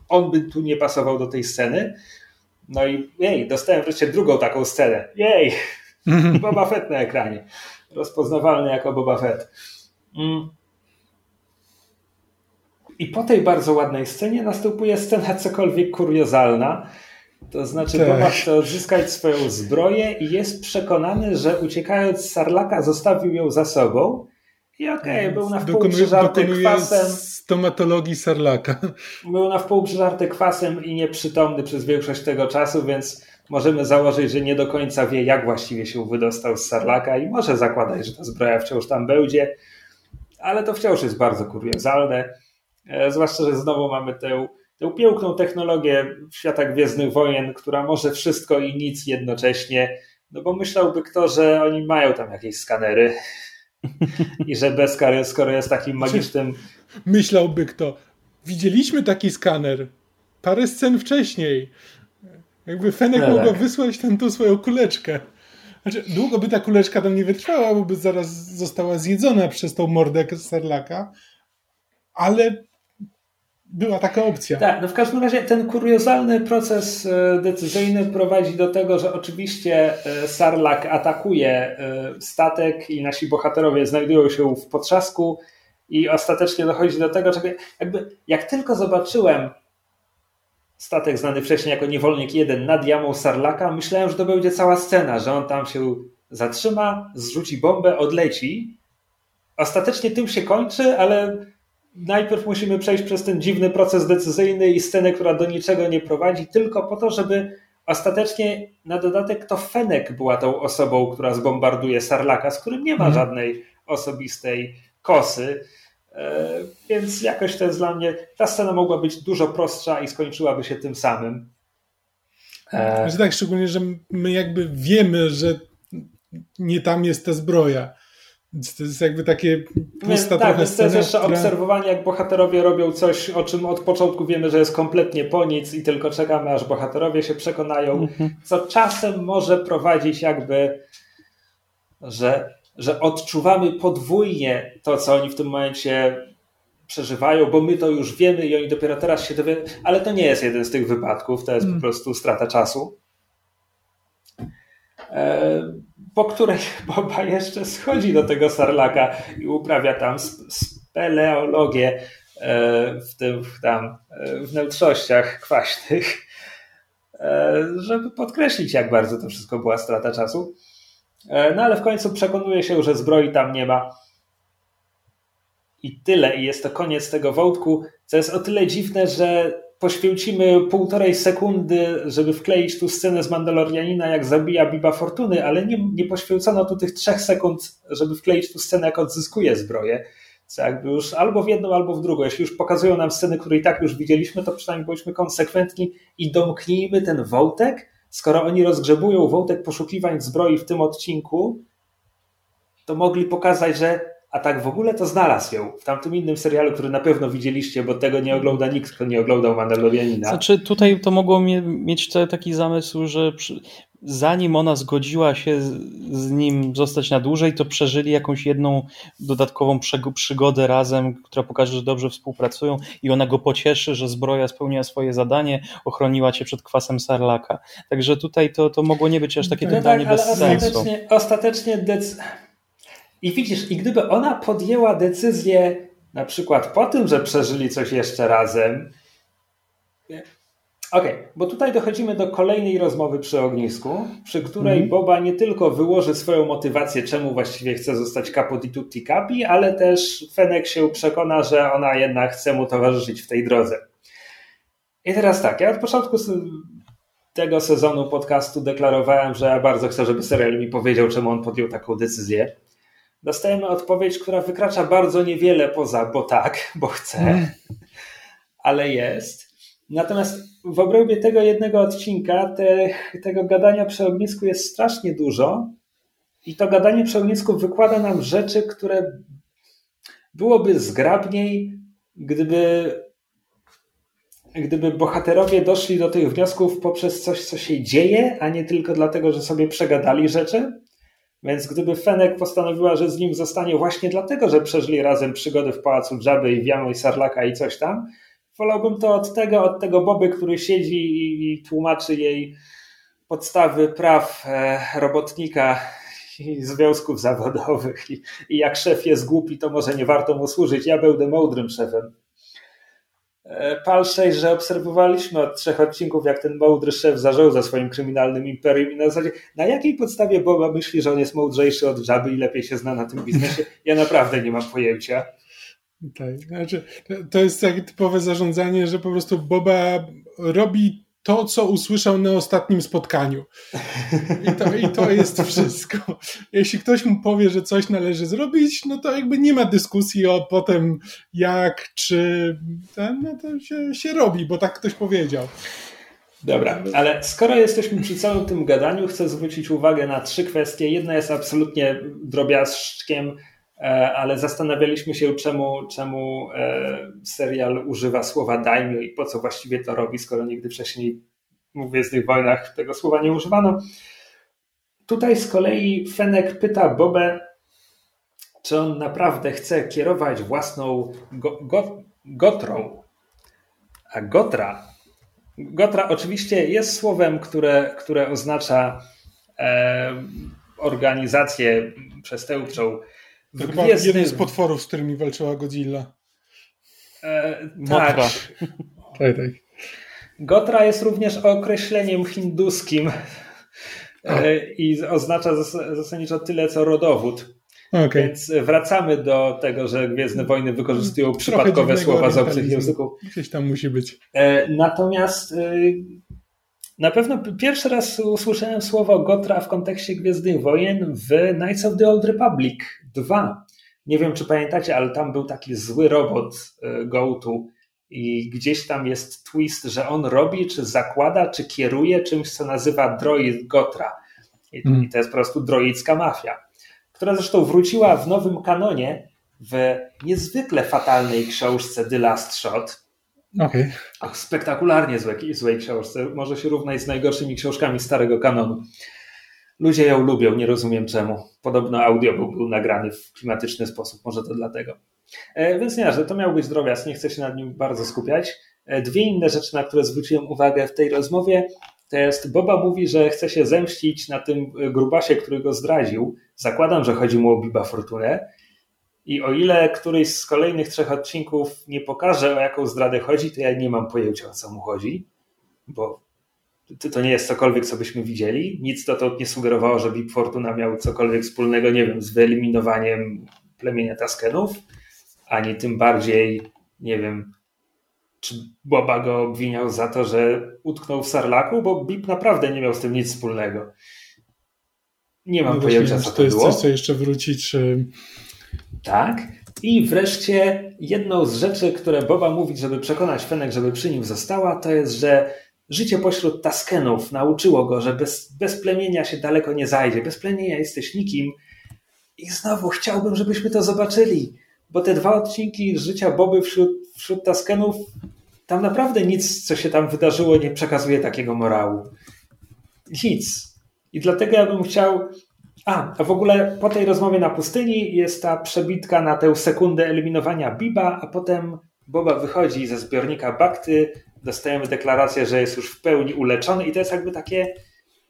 on by tu nie pasował do tej sceny. No i jej, dostałem wreszcie drugą taką scenę. Jej, Boba Fett na ekranie. Rozpoznawalny jako Boba Fett. Mm. I po tej bardzo ładnej scenie następuje scena cokolwiek kuriozalna. To znaczy, tak. Boba chce odzyskać swoją zbroję i jest przekonany, że uciekając z Sarlaka zostawił ją za sobą i okej, okay, był na wpół dokonuje, przeżarty kwasem. stomatologii Sarlaka. Był na wpół przeżarty kwasem i nieprzytomny przez większość tego czasu, więc możemy założyć, że nie do końca wie, jak właściwie się wydostał z Sarlaka i może zakładać, że ta zbroja wciąż tam będzie, ale to wciąż jest bardzo kuriozalne. E, zwłaszcza, że znowu mamy tę, tę piękną technologię w światach Gwiezdnych Wojen, która może wszystko i nic jednocześnie. No bo myślałby kto, że oni mają tam jakieś skanery i że Beskar, skoro jest takim magicznym... Myślałby kto. Widzieliśmy taki skaner parę scen wcześniej. Jakby Fenek no mogła tak. wysłać tam tą swoją kuleczkę. Znaczy, długo by ta kuleczka tam nie wytrwała, bo by zaraz została zjedzona przez tą mordę Serlaka, ale była taka opcja. Tak, no w każdym razie ten kuriozalny proces e, decyzyjny prowadzi do tego, że oczywiście e, Sarlak atakuje e, statek i nasi bohaterowie znajdują się w potrzasku i ostatecznie dochodzi do tego, że jakby jak tylko zobaczyłem statek znany wcześniej jako Niewolnik 1 nad jamą Sarlaka, myślałem, że to będzie cała scena, że on tam się zatrzyma, zrzuci bombę, odleci. Ostatecznie tym się kończy, ale najpierw musimy przejść przez ten dziwny proces decyzyjny i scenę, która do niczego nie prowadzi, tylko po to, żeby ostatecznie na dodatek to Fenek była tą osobą, która zbombarduje Sarlaka, z którym nie ma mhm. żadnej osobistej kosy. E, więc jakoś to jest dla mnie, ta scena mogła być dużo prostsza i skończyła się tym samym. E, znaczy tak, szczególnie, że my jakby wiemy, że nie tam jest ta zbroja. Więc to jest jakby takie pusta tak, trochę scena. To jest jeszcze która... obserwowanie, jak bohaterowie robią coś, o czym od początku wiemy, że jest kompletnie po nic i tylko czekamy, aż bohaterowie się przekonają, mhm. co czasem może prowadzić jakby, że, że odczuwamy podwójnie to, co oni w tym momencie przeżywają, bo my to już wiemy i oni dopiero teraz się dowiedzą, ale to nie jest jeden z tych wypadków, to jest po mm. prostu strata czasu. E, po której Boba jeszcze schodzi do tego sarlaka i uprawia tam speleologię e, w tym tam e, wnętrzościach kwaśnych, żeby podkreślić, jak bardzo to wszystko była strata czasu. No ale w końcu przekonuje się, że zbroi tam nie ma. I tyle, i jest to koniec tego wątku, co jest o tyle dziwne, że poświęcimy półtorej sekundy, żeby wkleić tu scenę z Mandalorianina, jak zabija Biba Fortuny, ale nie, nie poświęcono tu tych trzech sekund, żeby wkleić tu scenę, jak odzyskuje zbroję. Co jakby już albo w jedną, albo w drugą. Jeśli już pokazują nam sceny, które i tak już widzieliśmy, to przynajmniej bądźmy konsekwentni i domknijmy ten wątek. Skoro oni rozgrzebują wątek poszukiwań zbroi w tym odcinku, to mogli pokazać, że a tak w ogóle to znalazł ją w tamtym innym serialu, który na pewno widzieliście, bo tego nie ogląda nikt, kto nie oglądał Mandalorianina. Znaczy tutaj to mogło mieć taki zamysł, że przy, zanim ona zgodziła się z, z, nim zostać na dłużej, to przeżyli jakąś jedną dodatkową przygodę razem, która pokaże, że dobrze współpracują i ona go pocieszy, że zbroja spełniła swoje zadanie, ochroniła cię przed kwasem sarlaka. Także tutaj to, to mogło nie być aż takie no totalnie tak, bez sensu. Ostatecznie, ostatecznie decyzja i widzisz, i gdyby ona podjęła decyzję na przykład po tym, że przeżyli coś jeszcze razem. Okej, okay, bo tutaj dochodzimy do kolejnej rozmowy przy ognisku, przy której mm. Boba nie tylko wyłoży swoją motywację, czemu właściwie chce zostać capo di tutti capi, ale też Fenek się przekona, że ona jednak chce mu towarzyszyć w tej drodze. I teraz tak, ja od początku tego sezonu podcastu deklarowałem, że ja bardzo chcę, żeby serial mi powiedział, czemu on podjął taką decyzję dostajemy odpowiedź, która wykracza bardzo niewiele poza, bo tak, bo chcę, mm. ale jest. Natomiast w obrębie tego jednego odcinka te, tego gadania przy ognisku jest strasznie dużo i to gadanie przy ognisku wykłada nam rzeczy, które byłoby zgrabniej, gdyby, gdyby bohaterowie doszli do tych wniosków poprzez coś, co się dzieje, a nie tylko dlatego, że sobie przegadali rzeczy. Więc gdyby Fenek postanowiła, że z nim zostanie właśnie dlatego, że przeżyli razem przygody w pałacu Dżaby i Wiano i Sarlaka i coś tam, wolałbym to od tego, od tego Boby, który siedzi i, i tłumaczy jej podstawy praw e, robotnika i związków zawodowych i, i jak szef jest głupi, to może nie warto mu służyć. Ja będę mądrym szefem. E, Pal 6, że obserwowaliśmy od trzech odcinków, jak ten mądry szef zarządza swoim kryminalnym imperium i na zasadzie, na jakiej podstawie Boba myśli, że on jest mądrzejszy od żaby i lepiej się zna na tym biznesie? Ja naprawdę nie mam pojęcia. Tak, znaczy, to jest takie typowe zarządzanie, że po prostu Boba robi to, co usłyszał na ostatnim spotkaniu. I to, I to jest wszystko. Jeśli ktoś mu powie, że coś należy zrobić, no to jakby nie ma dyskusji o potem jak, czy ten, no to się, się robi, bo tak ktoś powiedział. Dobra, ale skoro jesteśmy przy całym tym gadaniu, chcę zwrócić uwagę na trzy kwestie. Jedna jest absolutnie drobiazgiem, ale zastanawialiśmy się, czemu, czemu e, serial używa słowa daimyo i po co właściwie to robi, skoro nigdy wcześniej w Gwiezdnych Wojnach tego słowa nie używano. Tutaj z kolei Fenek pyta Bobę, czy on naprawdę chce kierować własną go, go, gotrą. A Gotra. Gotra oczywiście jest słowem, które, które oznacza e, organizację przestępczą. W Chyba jeden z potworów, z którymi walczyła Godzilla. E, tak. tak, tak. Gotra jest również określeniem hinduskim e, i oznacza zasadniczo tyle co rodowód. Okay. Więc wracamy do tego, że Gwiezdne Wojny wykorzystują przypadkowe słowa z obcych języków. Gdzieś tam musi być. E, natomiast e, na pewno pierwszy raz usłyszałem słowo Gotra w kontekście Gwiezdnych Wojen w Knights of the Old Republic 2. Nie wiem, czy pamiętacie, ale tam był taki zły robot Goatu i gdzieś tam jest twist, że on robi, czy zakłada, czy kieruje czymś, co nazywa droid Gotra. I, mm. to jest po prostu droicka mafia, która zresztą wróciła w nowym kanonie w niezwykle fatalnej książce The Last Shot. Okay. spektakularnie złej, złej książce. Może się równać z najgorszymi książkami starego kanonu. Ludzie ją lubią, nie rozumiem czemu. Podobno audiobook był nagrany w klimatyczny sposób, może to dlatego. E, więc nie, że to miał być drobiazg, nie chcę się nad nim bardzo skupiać. E, dwie inne rzeczy, na które zwróciłem uwagę w tej rozmowie, to jest Boba mówi, że chce się zemścić na tym e, grubasie, który go zdradził. Zakładam, że chodzi mu o Biba Fortunę. I o ile któryś z kolejnych trzech odcinków nie pokaże, o jaką zdradę chodzi, to ja nie mam pojęcia, o co mu chodzi, bo to nie jest cokolwiek, co byśmy widzieli. Nic to, to nie sugerowało, że Bib Fortuna miał cokolwiek wspólnego, nie wiem, z wyeliminowaniem plemienia Taskenów ani tym bardziej, nie wiem, czy Boba go obwiniał za to, że utknął w sarlaku, bo Bip naprawdę nie miał z tym nic wspólnego. Nie mam no pojęcia, co to, to jest było. coś, co jeszcze wróci, czy... Tak. I wreszcie jedną z rzeczy, które Boba mówi, żeby przekonać Fenek, żeby przy nim została, to jest, że życie pośród Taskenów nauczyło go, że bez, bez plemienia się daleko nie zajdzie. Bez plemienia jesteś nikim. I znowu chciałbym, żebyśmy to zobaczyli bo te dwa odcinki życia Boby wśród, wśród Taskenów, tam naprawdę nic, co się tam wydarzyło, nie przekazuje takiego morału. Nic. I dlatego ja bym chciał. A, a w ogóle po tej rozmowie na pustyni jest ta przebitka na tę sekundę eliminowania Biba, a potem Boba wychodzi ze zbiornika Bakty, dostajemy deklarację, że jest już w pełni uleczony i to jest jakby takie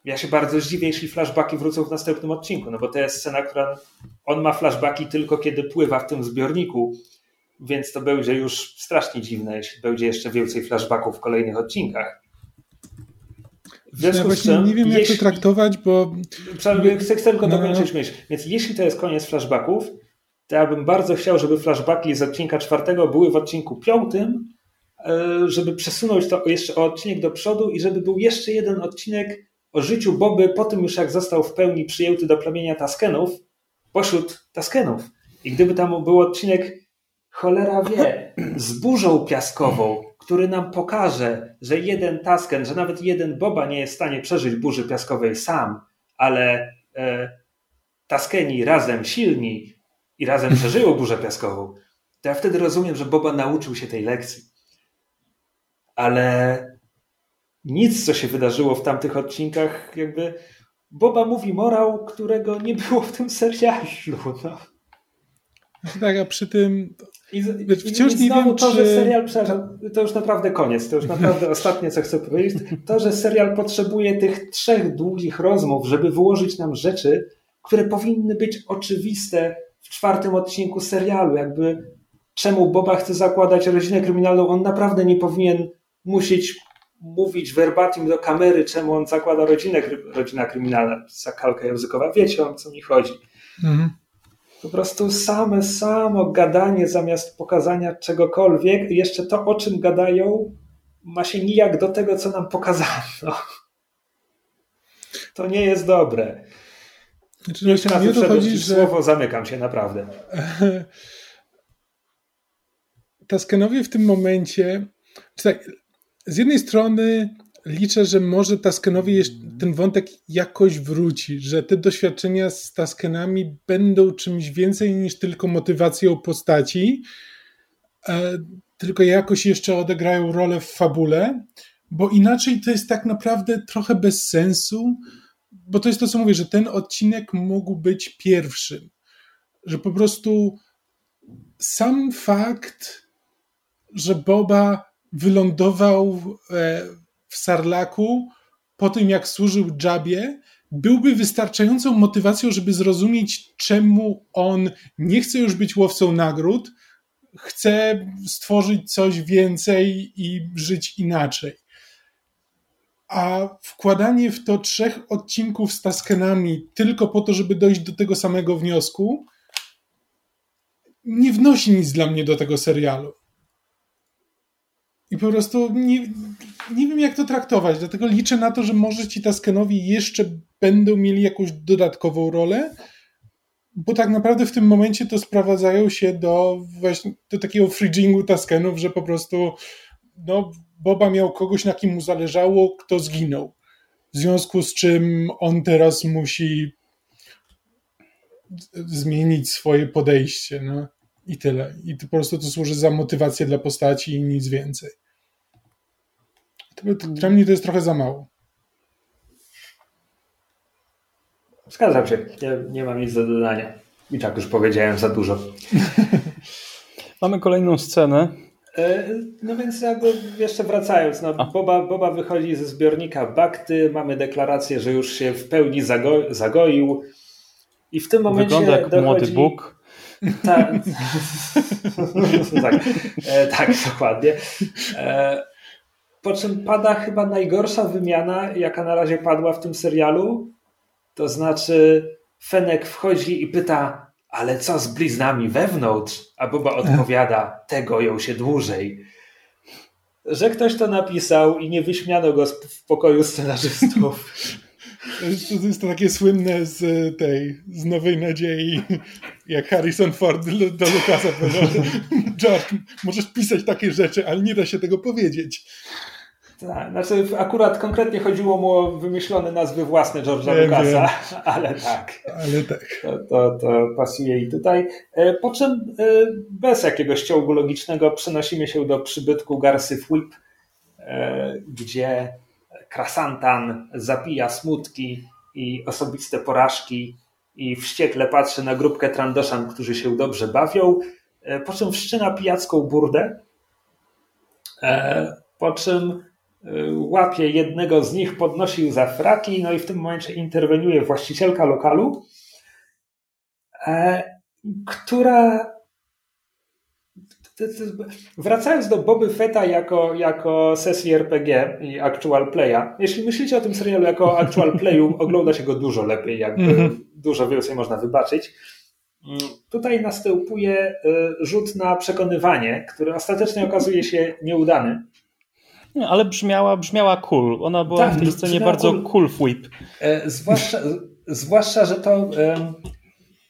ja się bardzo zdziwię, jeśli flashbacki wrócą w następnym odcinku, no bo to jest scena, która on ma flashbacki tylko kiedy pływa w tym zbiorniku, więc to będzie już strasznie dziwne, jeśli będzie jeszcze więcej flashbacków w kolejnych odcinkach. W ja właśnie czym, nie wiem, jeśli, jak to traktować, bo. Chcę, chcę tylko no. dokończyć myśl. Więc jeśli to jest koniec flashbacków, to ja bym bardzo chciał, żeby flashbacki z odcinka czwartego były w odcinku piątym, e, żeby przesunąć to jeszcze o odcinek do przodu i żeby był jeszcze jeden odcinek o życiu Boby po tym już jak został w pełni przyjęty do plemienia Taskenów, pośród Taskenów. I gdyby tam był odcinek, cholera wie, z burzą piaskową, który nam pokaże, że jeden Tasken, że nawet jeden Boba nie jest w stanie przeżyć burzy piaskowej sam, ale e, Taskeni razem silni i razem przeżyją burzę piaskową, to ja wtedy rozumiem, że Boba nauczył się tej lekcji. Ale nic, co się wydarzyło w tamtych odcinkach, jakby Boba mówi morał, którego nie było w tym serialu. No. Tak, a przy tym I, wciąż i nie wiem, to, czy... że serial, przepraszam, to już naprawdę koniec, to już naprawdę ostatnie, co chcę powiedzieć, to, że serial potrzebuje tych trzech długich rozmów, żeby wyłożyć nam rzeczy, które powinny być oczywiste w czwartym odcinku serialu, jakby czemu Boba chce zakładać rodzinę kryminalną, on naprawdę nie powinien musieć mówić verbatim do kamery, czemu on zakłada rodzinę, rodzina kryminalna, zakalka językowa. Wiecie o co mi chodzi. Mhm. Po prostu same, samo gadanie zamiast pokazania czegokolwiek, jeszcze to, o czym gadają, ma się nijak do tego, co nam pokazano. To nie jest dobre. Znaczy, Jeszcze raz to chodzi, że... słowo, zamykam się, naprawdę. Taskenowie w tym momencie, tak, z jednej strony liczę, że może Taskenowi ten wątek jakoś wróci, że te doświadczenia z Taskenami będą czymś więcej niż tylko motywacją postaci, e, tylko jakoś jeszcze odegrają rolę w fabule, bo inaczej to jest tak naprawdę trochę bez sensu, bo to jest to, co mówię, że ten odcinek mógł być pierwszym, że po prostu sam fakt, że Boba wylądował e, w Sarlaku po tym, jak służył Jabie, byłby wystarczającą motywacją, żeby zrozumieć, czemu on nie chce już być łowcą nagród, chce stworzyć coś więcej i żyć inaczej. A wkładanie w to trzech odcinków z Taskenami tylko po to, żeby dojść do tego samego wniosku, nie wnosi nic dla mnie do tego serialu. I po prostu nie, nie wiem, jak to traktować. Dlatego liczę na to, że może ci Taskenowi jeszcze będą mieli jakąś dodatkową rolę, bo tak naprawdę w tym momencie to sprowadzają się do właśnie do takiego fridgingu Taskenów, że po prostu no, Boba miał kogoś, na kim mu zależało, kto zginął. W związku z czym on teraz musi zmienić swoje podejście. No. I tyle. I to po prostu to służy za motywację dla postaci i nic więcej. To, dla mnie to jest trochę za mało. Zgadzam się. Nie, nie mam nic do dodania. I tak już powiedziałem za dużo. Mamy kolejną scenę. E, no więc jakby jeszcze wracając, no Boba, Boba wychodzi ze zbiornika Bakty, mamy deklarację, że już się w pełni zago zagoił i w tym momencie Wygląda jak dochodzi... młody Bóg. Ta... tak, e, tak, dokładnie. E, po czym pada chyba najgorsza wymiana, jaka na razie padła w tym serialu. To znaczy, Fenek wchodzi i pyta, ale co z bliznami wewnątrz? A Boba odpowiada, tego ją się dłużej. Że ktoś to napisał i nie wyśmiano go w pokoju scenarzystów. To jest, to takie słynne z tej, z Nowej Nadziei, jak Harrison Ford do, Lukasa powiedział, George, możesz pisać takie rzeczy, ale nie da się tego powiedzieć. Tak, znaczy akurat konkretnie chodziło mu o wymyślone nazwy własne George'a Lucasa, ale tak. Ale tak. To, to, to, pasuje i tutaj. E, po czym e, bez jakiegoś ciągu logicznego przenosimy się do przybytku Garsy Flip, e, gdzie Krasantan zapija smutki i osobiste porażki i wściekle patrzy na grupkę Trandoszan, którzy się dobrze bawią, po czym wszczyna pijacką burdę, po czym łapie jednego z nich, podnosi za fraki, no i w tym momencie interweniuje właścicielka lokalu, która Wracając do Boby Fetta jako, jako sesji RPG i actual playa, jeśli myślicie o tym serialu jako actual playu, ogląda się go dużo lepiej, jakby mm -hmm. dużo więcej można wybaczyć. Mm, tutaj następuje y, rzut na przekonywanie, który ostatecznie okazuje się nieudany. Nie, ale brzmiała, brzmiała cool. Ona była tak, w tej scenie bardzo cool, cool whip. E, zwłaszcza, zwłaszcza, że to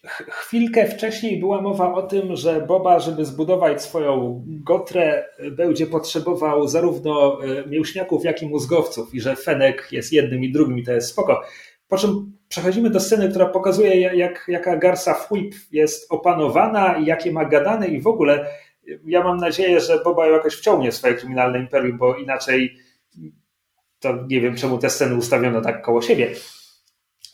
chwilkę wcześniej była mowa o tym, że Boba, żeby zbudować swoją gotrę, będzie potrzebował zarówno e, mięśniaków, jak i mózgowców i że Fenek jest jednym i drugim i to jest spoko. Po czym przechodzimy do sceny, która pokazuje, jak, jaka Garsa Whip jest opanowana i jakie ma gadane i w ogóle ja mam nadzieję, że Boba ją jakoś wciągnie w swoje kryminalne imperium, bo inaczej to nie wiem, czemu te sceny ustawiono tak koło siebie.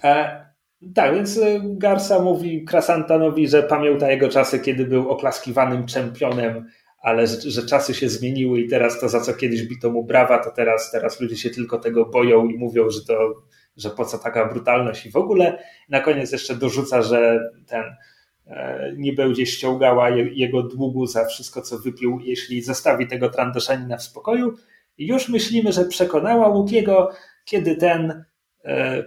E, tak, więc y, Garza mówi Krasantanowi, że pamięta jego czasy, kiedy był oklaskiwanym czempionem, ale że, że, czasy się zmieniły i teraz to, za co kiedyś bito mu brawa, to teraz, teraz ludzie się tylko tego boją i mówią, że to, że po co taka brutalność i w ogóle. Na koniec jeszcze dorzuca, że ten e, nie będzie ściągała je, jego długu za wszystko, co wypił, jeśli zostawi tego Trandoszanina w spokoju. I już myślimy, że przekonała Łukiego, kiedy ten e,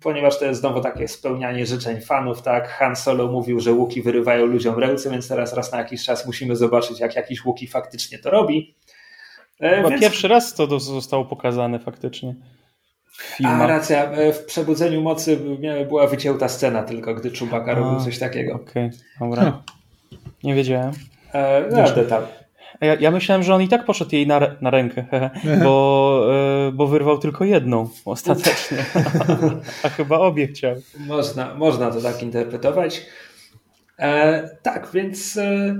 ponieważ to jest znowu takie spełnianie życzeń fanów, tak? Han Solo mówił, że łuki wyrywają ludziom ręce, więc teraz raz na jakiś czas musimy zobaczyć, jak jakiś łuki faktycznie to robi. E, Chyba więc... pierwszy raz to zostało pokazane faktycznie. A racja, e, w Przebudzeniu Mocy była wycięta scena tylko, gdy Czubaka robił coś takiego. Okej, okay, dobra. Nie wiedziałem. E, no, detal. Ja, ja, myślałem, że on i tak poszedł jej na, na rękę, bo, e, bo wyrwał tylko jedną ostatecznie. A chyba obie chciał. Można, można to tak interpretować. E, tak, więc e,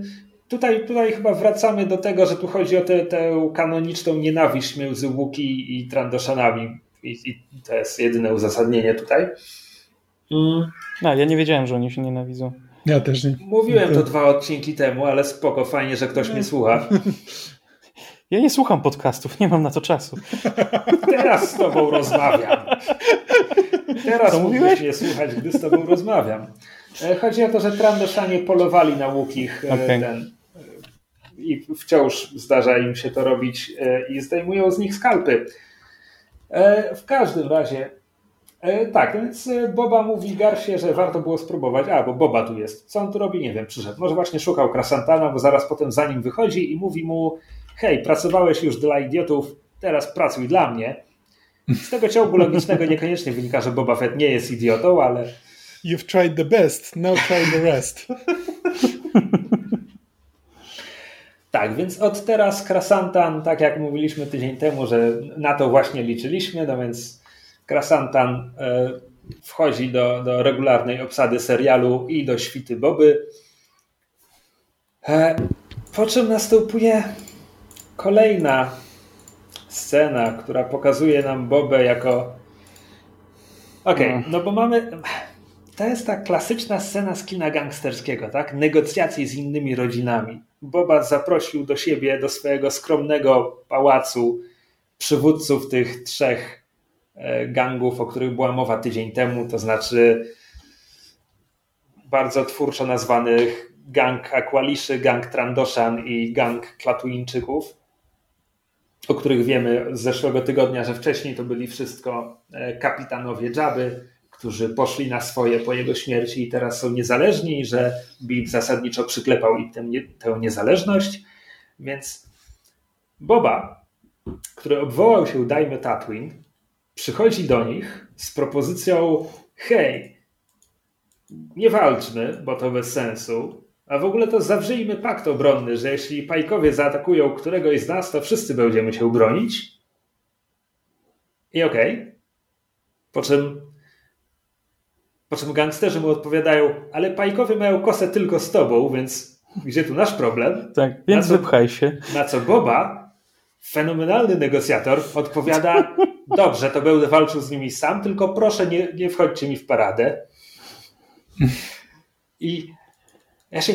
tutaj, tutaj chyba wracamy do tego, że tu chodzi o tę, tę kanoniczną nienawiść między Łuki i Trandoszanami. I, I, to jest jedyne uzasadnienie tutaj. Mm. No, ja nie wiedziałem, że oni się nienawidzą. Ja też nie. Mówiłem to dwa odcinki temu, ale spoko, fajnie, że ktoś mnie słucha. Ja nie słucham podcastów, nie mam na to czasu. Teraz z tobą rozmawiam. Teraz mówiłeś nie słuchać, gdy z tobą rozmawiam. E, chodzi o to, że Trandoszanie polowali na łukich e, okay. ten, i wciąż zdarza im się to robić i zdejmują z nich skalpy. W każdym razie E, tak, więc e, Boba mówi Garsie, że warto było spróbować. A, bo Boba tu jest. Co on tu robi? Nie wiem, przyszedł. Może właśnie szukał Krasantana, bo zaraz potem za nim wychodzi i mówi mu hej, pracowałeś już dla idiotów, teraz pracuj dla mnie. Z tego ciągu logicznego niekoniecznie wynika, że Boba Fett nie jest idiotą, ale... You've tried the best, now try the rest. Tak, więc od teraz Krasantan, tak jak mówiliśmy tydzień temu, że na to właśnie liczyliśmy, no więc Krasantan e, wchodzi do, do regularnej obsady serialu i do świty Boby. E, po czym następuje kolejna scena, która pokazuje nam Bobę jako. Okej, okay, no. no bo mamy. To jest ta klasyczna scena z kina gangsterskiego, tak? Negocjacje z innymi rodzinami. Boba zaprosił do siebie, do swojego skromnego pałacu przywódców tych trzech E, gangów, o których była mowa tydzień temu, to znaczy bardzo twórczo nazwanych gang Aqualiszy, gang Trandoshan i gang Klatuińczyków, o których wiemy z zeszłego tygodnia, że wcześniej to byli wszystko e, kapitanowie Dżaby, którzy poszli na swoje po jego śmierci i teraz są niezależni, że Bib zasadniczo przyklepał im tę, tę niezależność. Więc Boba, który obwołał się Dajmy Tatooine, przychodzi do nich z propozycją: hej, nie walczmy, bo to bez sensu, a w ogóle to zawrzyjmy pakt obronny, że jeśli pajkowie zaatakują któregoś z nas, to wszyscy będziemy się bronić. I okej. Okay. Po czym po czym gangsterzy mu odpowiadają, ale pajkowie mają kosę tylko z tobą, więc gdzie tu nasz problem? Tak, więc co, wypchaj się. Na co Boba, fenomenalny negocjator, odpowiada, Dobrze, to będę walczył z nimi sam, tylko proszę nie, nie wchodźcie mi w paradę. I ja się.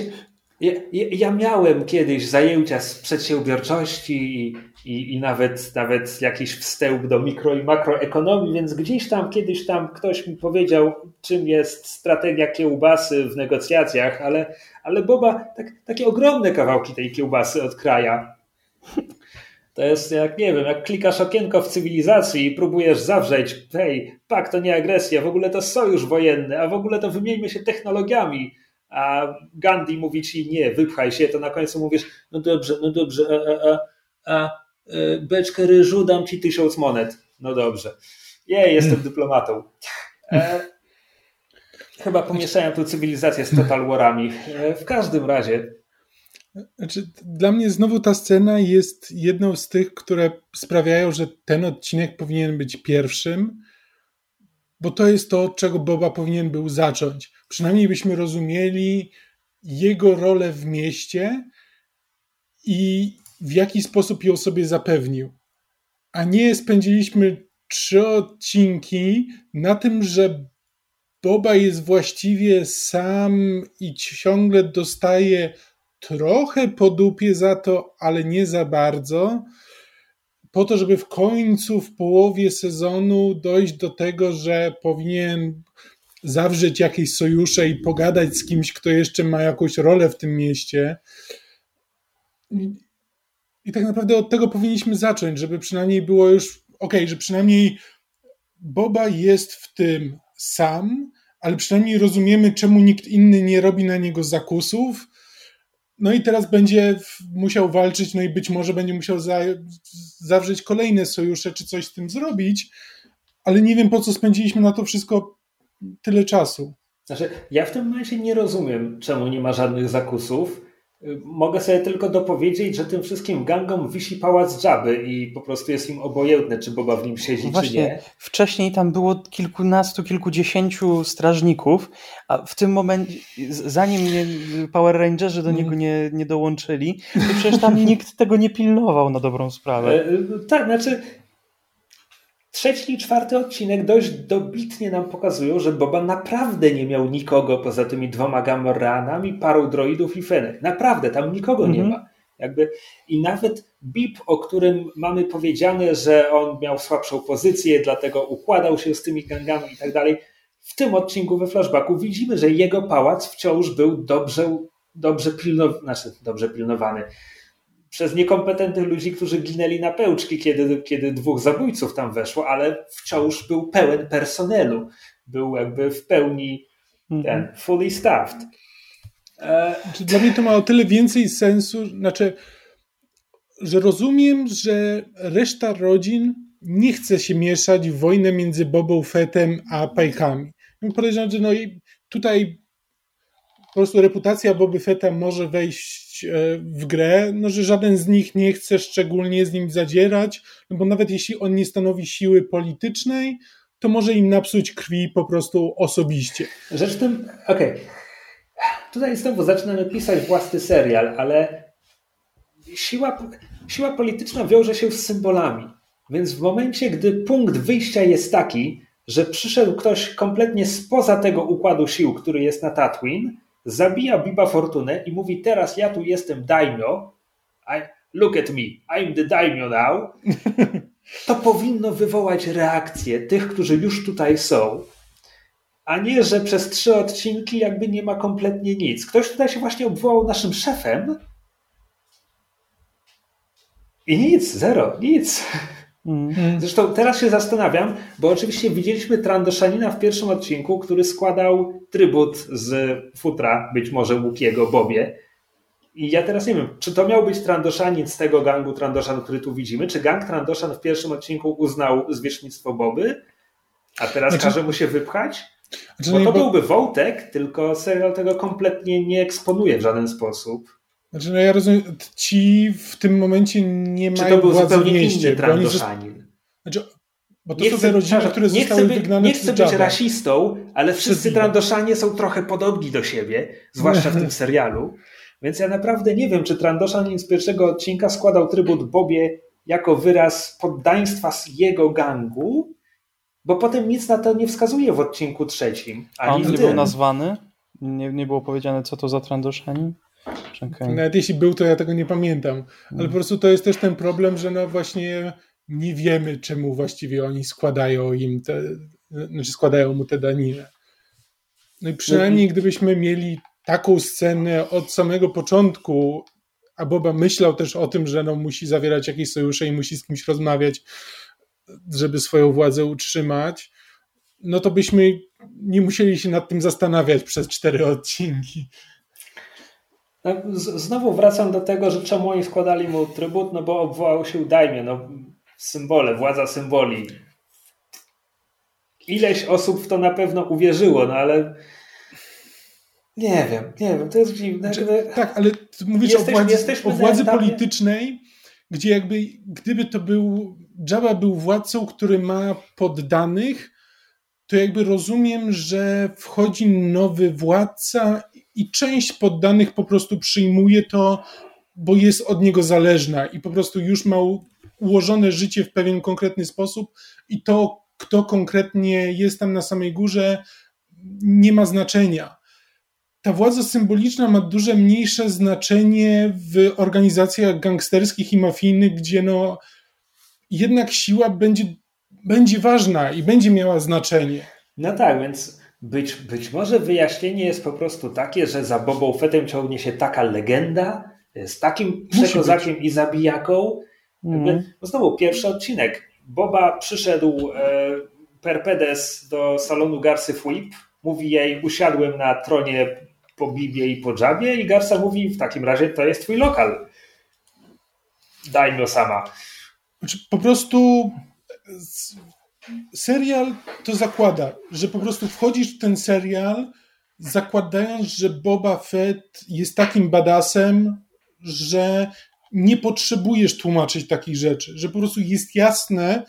Ja, ja miałem kiedyś zajęcia z przedsiębiorczości i, i, i, nawet, nawet jakiś wstęp do mikro i makroekonomii, więc gdzieś tam kiedyś tam ktoś mi powiedział, czym jest strategia kiełbasy w negocjacjach, ale, ale Boba tak, takie ogromne kawałki tej kiełbasy od kraja. To jest jak, nie wiem, jak klikasz okienko w cywilizacji i próbujesz zawrzeć, hej, pak to nie agresja, w ogóle to sojusz wojenny, a w ogóle to wymieńmy się technologiami. A Gandhi mówi ci nie, wypchaj się, to na końcu mówisz, no dobrze, no dobrze, a, a, a, a e, beczkę ryżu dam ci tysiąc monet. No dobrze. Je, jestem dyplomatą. E, chyba pomieszałem tu cywilizację z Total Warami. E, w każdym razie znaczy, dla mnie znowu ta scena jest jedną z tych, które sprawiają, że ten odcinek powinien być pierwszym, bo to jest to, od czego Boba powinien był zacząć. Przynajmniej byśmy rozumieli jego rolę w mieście i w jaki sposób ją sobie zapewnił. A nie spędziliśmy trzy odcinki na tym, że Boba jest właściwie sam i ciągle dostaje trochę po dupie za to, ale nie za bardzo, po to, żeby w końcu, w połowie sezonu dojść do tego, że powinien zawrzeć jakieś sojusze i pogadać z kimś, kto jeszcze ma jakąś rolę w tym mieście. I, tak naprawdę od tego powinniśmy zacząć, żeby przynajmniej było już ok, że przynajmniej Boba jest w tym sam, ale przynajmniej rozumiemy, czemu nikt inny nie robi na niego zakusów no i teraz będzie musiał walczyć, no i być może będzie musiał za, zawrzeć kolejne sojusze, czy coś z tym zrobić, ale nie wiem po co spędziliśmy na to wszystko tyle czasu. Znaczy, ja w tym momencie nie rozumiem, czemu nie ma żadnych zakusów, Mogę sobie tylko dopowiedzieć, że tym wszystkim gangom wisi pałac Dżaby i po prostu jest im obojętne, czy Boba w nim siedzi, Właśnie, czy nie. Wcześniej tam było kilkunastu, kilkudziesięciu strażników, a w tym momencie, zanim nie, Power Rangerzy do niego nie, nie dołączyli, to przecież tam nikt tego nie pilnował na dobrą sprawę. E, tak, znaczy trzeci i czwarty odcinek dość dobitnie nam pokazują, że Boba naprawdę nie miał nikogo poza tymi dwoma Gamorreanami, parą droidów i Fenek. Naprawdę, tam nikogo nie mhm. ma. Jakby, I nawet Bip, o którym mamy powiedziane, że on miał słabszą pozycję, dlatego układał się z tymi gangami i tak dalej. W tym odcinku we flashbacku widzimy, że jego pałac wciąż był dobrze, dobrze, znaczy, dobrze pilnowany przez niekompetentnych ludzi, którzy ginęli na pełczki, kiedy, kiedy dwóch zabójców tam weszło, ale wciąż był pełen personelu. Był jakby w pełni ten, mhm. fully staffed. E... Dla mnie to ma o tyle więcej sensu, znaczy, że rozumiem, że reszta rodzin nie chce się mieszać w wojnę między Bobą Fettem a Pajkami. Podejrzewam, że no i tutaj po prostu reputacja Boby Fetta może wejść e, w grę, no, że żaden z nich nie chce szczególnie z nim zadzierać, no bo nawet jeśli on nie stanowi siły politycznej, to może im napsuć krwi po prostu osobiście. Rzecz w tym, okej, okay. tutaj znowu zaczynamy pisać własny serial, ale siła, siła polityczna wiąże się z symbolami. Więc w momencie, gdy punkt wyjścia jest taki, że przyszedł ktoś kompletnie spoza tego układu sił, który jest na Tatooine, zabija Biba Fortunę i mówi teraz ja tu jestem daimyo, I, look at me, I'm the daimyo now, to powinno wywołać reakcję tych, którzy już tutaj są, a nie, że przez trzy odcinki jakby nie ma kompletnie nic. Ktoś tutaj się właśnie obwołał naszym szefem i nic, zero, nic. Mm. Zresztą teraz się zastanawiam, bo oczywiście widzieliśmy Trandoszanina w pierwszym odcinku, który składał trybut z futra, być może Łukiego Bobie. I ja teraz nie wiem, czy to miał być Trandoszanin z tego gangu Trandoszan, który tu widzimy, czy gang Trandoszan w pierwszym odcinku uznał zwierzchnictwo Boby, a teraz znaczy... każe mu się wypchać? Znaczy, bo to bo... byłby wątek, tylko serial tego kompletnie nie eksponuje w żaden sposób. Znaczy, no ja rozumiem, ci w tym momencie nie Czy mają to był władzy zupełnie w mieście. inny Trandoszanin? Znaczy, bo to nie są te rodziny, które nie zostały chcę, wygnane Nie chcę być rasistą, ale wszyscy Trandoszanie są trochę podobni do siebie, zwłaszcza w tym serialu. Więc ja naprawdę nie wiem, czy Trandoszanin z pierwszego odcinka składał trybut Bobie jako wyraz poddaństwa z jego gangu, bo potem nic na to nie wskazuje w odcinku trzecim. A on nie był nazwany? Nie, nie było powiedziane, co to za Trandoszanin? Okay. Nawet jeśli był, to ja tego nie pamiętam. Ale mm. po prostu to jest też ten problem, że no właśnie nie wiemy, czemu właściwie oni składają im te, znaczy składają mu te daniny. No i przynajmniej no gdybyśmy mieli taką scenę od samego początku, a Boba myślał też o tym, że no musi zawierać jakieś sojusze i musi z kimś rozmawiać, żeby swoją władzę utrzymać, no to byśmy nie musieli się nad tym zastanawiać przez cztery odcinki. No, znowu wracam do tego, że czemu oni składali mu trybut, no bo obwołał się Daimie, no symbole, władza symboli. Ileś osób w to na pewno uwierzyło, no ale nie wiem, nie wiem, to jest dziwne. Znaczy, tak, ale mówisz jesteśmy, o władzy, o władzy politycznej, gdzie jakby, gdyby to był, Jabba był władcą, który ma poddanych, to jakby rozumiem, że wchodzi nowy władca i część poddanych po prostu przyjmuje to, bo jest od niego zależna i po prostu już ma ułożone życie w pewien konkretny sposób i to, kto konkretnie jest tam na samej górze, nie ma znaczenia. Ta władza symboliczna ma duże mniejsze znaczenie w organizacjach gangsterskich i mafijnych, gdzie no jednak siła będzie, będzie ważna i będzie miała znaczenie. No tak, więc być, być może wyjaśnienie jest po prostu takie, że za Bobą Fettem ciągnie się taka legenda z takim przekozakiem i zabijaką. Mm. Znowu pierwszy odcinek. Boba przyszedł e, Perpedes do salonu Garsy Flip. Mówi jej, usiadłem na tronie po Bibie i po Dżabie i Garsa mówi, w takim razie to jest twój lokal. Daj mi sama. Znaczy, po prostu serial to zakłada, że po prostu wchodzisz w ten serial zakładając, że Boba Fett jest takim badasem, że nie potrzebujesz tłumaczyć takich rzeczy, że po prostu jest jasne,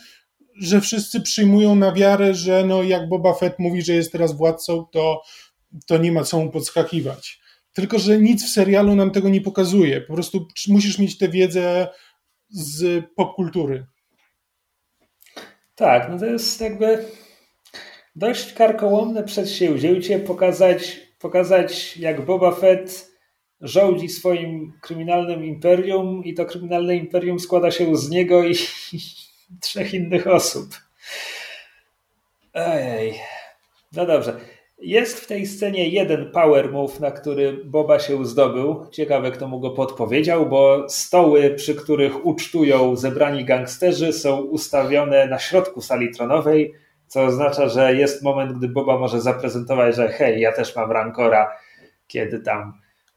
że wszyscy przyjmują na wiarę, że no jak Boba Fett mówi, że jest teraz władcą, to, to nie ma co mu podskakiwać. Tylko, że nic w serialu nam tego nie pokazuje. Po prostu musisz mieć tę wiedzę z popkultury. Tak, no to jest jakby dość karkołomne przedsięwzięcie pokazać, pokazać jak Boba Fett żołdzi swoim kryminalnym imperium i to kryminalne imperium składa się z niego i, i trzech innych osób. Ojej. No dobrze. Jest w tej scenie jeden power move, na który Boba się zdobył. Ciekawe, kto mu go podpowiedział, bo stoły, przy których ucztują zebrani gangsterzy, są ustawione na środku sali tronowej, co oznacza, że jest moment, gdy Boba może zaprezentować, że hej, ja też mam rankora, kiedy tam,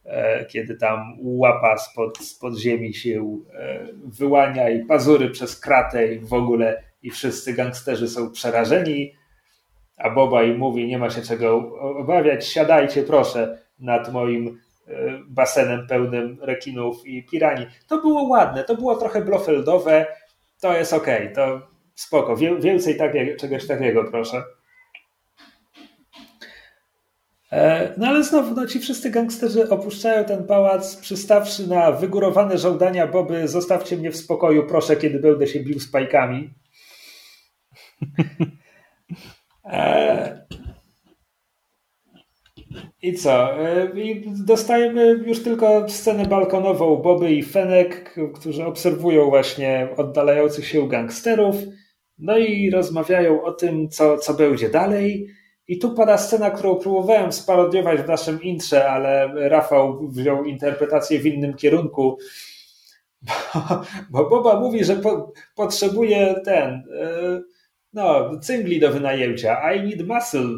e, kiedy tam łapa spod, spod ziemi się e, wyłania i pazury przez kratę i w ogóle i wszyscy gangsterzy są przerażeni a Boba im mówi, nie ma się czego obawiać, siadajcie proszę nad moim e, basenem pełnym rekinów i pirani. To było ładne, to było trochę blofeldowe, to jest ok, to spoko, więcej takie, czegoś takiego proszę. E, no ale znowu, no ci wszyscy gangsterzy opuszczają ten pałac, przystawszy na wygórowane żądania Boby, zostawcie mnie w spokoju, proszę, kiedy będę się bił z pajkami. E, I co? E, I dostajemy już tylko scenę balkonową Boby i Fenek, którzy obserwują właśnie oddalających się gangsterów, no i rozmawiają o tym, co, co będzie dalej. I tu pada scena, którą próbowałem sparodiować w naszym intrze, ale Rafał wziął interpretację w innym kierunku. Bo, bo Boba mówi, że po, potrzebuje ten. Yy, no, cyngli do wynajęcia, I need muscle.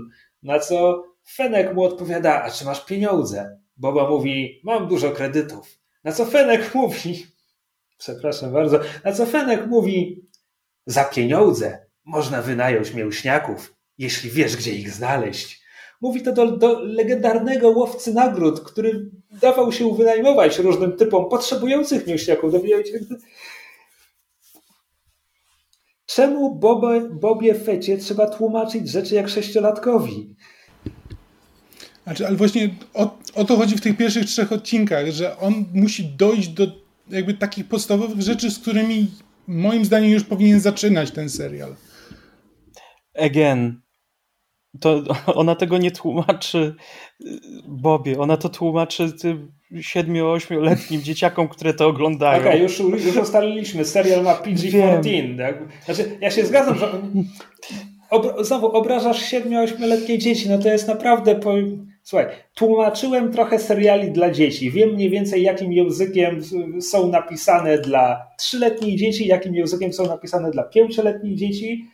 Na co Fenek mu odpowiada, a czy masz pieniądze? Boba mówi, mam dużo kredytów. Na co Fenek mówi, przepraszam bardzo, na co Fenek mówi, za pieniądze można wynająć mięśniaków, jeśli wiesz, gdzie ich znaleźć. Mówi to do, do legendarnego łowcy nagród, który dawał się wynajmować różnym typom potrzebujących mięśniaków. Czemu Bobie, Bobie Fecie trzeba tłumaczyć rzeczy jak sześciolatkowi? Znaczy, ale właśnie o, o to chodzi w tych pierwszych trzech odcinkach, że on musi dojść do jakby takich podstawowych rzeczy, z którymi moim zdaniem już powinien zaczynać ten serial. Again, to ona tego nie tłumaczy Bobie, ona to tłumaczy tym 7-8-letnim dzieciakom, które to oglądają. Okej, okay, już, już ustaliliśmy, serial ma PG-14. Tak? Znaczy, ja się zgadzam, że ob, znowu obrażasz 7-8-letnie dzieci, no to jest naprawdę... Po... Słuchaj, tłumaczyłem trochę seriali dla dzieci. Wiem mniej więcej, jakim językiem są napisane dla trzyletnich dzieci, jakim językiem są napisane dla pięcioletnich dzieci.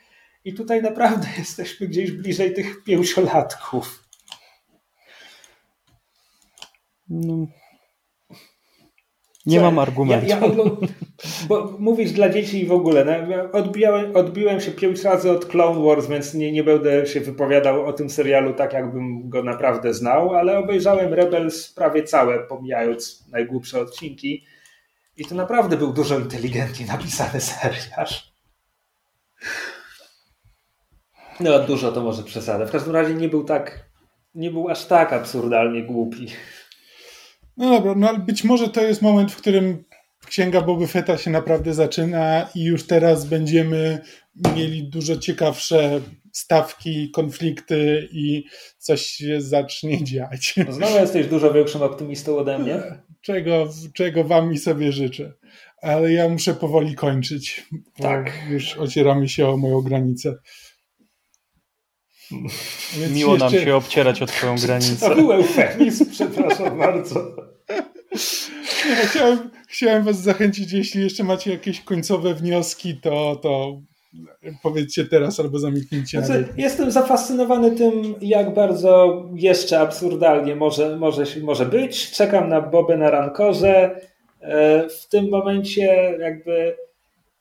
I tutaj naprawdę jesteśmy gdzieś bliżej tych pięciolatków. No, nie mam argumentu. Ja, ja bo mówisz dla dzieci i w ogóle. No, odbiłem, odbiłem się pięć razy od Clone Wars, więc nie, nie będę się wypowiadał o tym serialu tak, jakbym go naprawdę znał, ale obejrzałem Rebels prawie całe, pomijając najgłupsze odcinki. I to naprawdę był dużo inteligentnie napisany serial. No, dużo to może przesada. W każdym razie nie był tak, nie był aż tak absurdalnie głupi. No dobra, no ale być może to jest moment, w którym księga Boby Fetta się naprawdę zaczyna i już teraz będziemy mieli dużo ciekawsze stawki, konflikty i coś się zacznie dziać. Znowu jesteś dużo większym optymistą ode mnie. Czego, czego wam i sobie życzę. Ale ja muszę powoli kończyć. Tak. Już ocieramy się o moją granicę. Więc Miło jeszcze... nam się obcierać o twoją granicę. To był eufemizm, przepraszam bardzo. Nie, chciałem, chciałem was zachęcić, jeśli jeszcze macie jakieś końcowe wnioski, to, to powiedzcie teraz albo zamknijcie. Znaczy, jestem zafascynowany tym, jak bardzo jeszcze absurdalnie może, może, może być. Czekam na Bobę na rankorze. E, w tym momencie jakby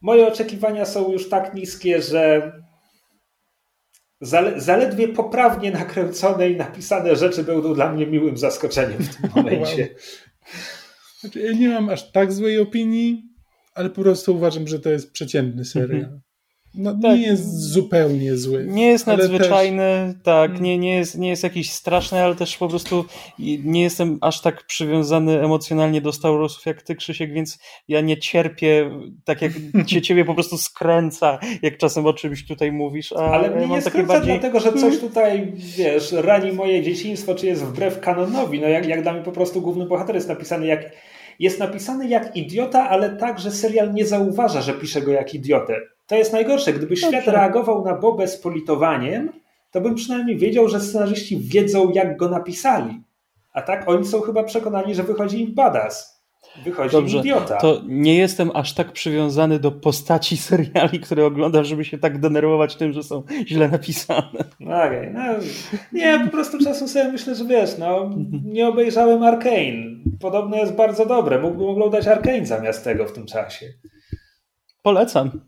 moje oczekiwania są już tak niskie, że Zale, zaledwie poprawnie nakręcone i napisane rzeczy będą dla mnie miłym zaskoczeniem w tym momencie. Wow. Znaczy, ja nie mam aż tak złej opinii, ale po prostu uważam, że to jest przeciętny serial. Mhm. No, Tak. nie jest zupełnie zły. Nie jest nadzwyczajny, tak, Mm. nie, nie, jest, nie jest jakiś straszny, ale też po prostu nie jestem aż tak przywiązany emocjonalnie do Star Warsów jak ty, Krzysiek, więc ja nie cierpię, tak jak cię, ciebie po prostu skręca, jak czasem o czymś tutaj mówisz, a Ale mnie mam nie skręca bardziej... dlatego, że coś tutaj, wiesz, rani moje dzieciństwo, czy jest wbrew kanonowi. No jak, jak dla mnie po prostu główny bohater jest napisany jak jest napisany jak idiota, ale tak, że serial nie zauważa, że pisze go jak idiotę. To jest najgorsze. Gdyby świat Dobrze. reagował na Bobę z politowaniem, to bym przynajmniej wiedział, że scenarzyści wiedzą, jak go napisali. A tak oni są chyba przekonani, że wychodzi im badass. Wychodzi Dobrze, im idiota. To nie jestem aż tak przywiązany do postaci seriali, które oglądam, żeby się tak denerwować tym, że są źle napisane. No Okej, no, nie, po prostu czasem sobie myślę, że wiesz, no, nie obejrzałem Arkane. Podobno jest bardzo dobre. Mógłbym oglądać Arkane zamiast tego w tym czasie. Polecam.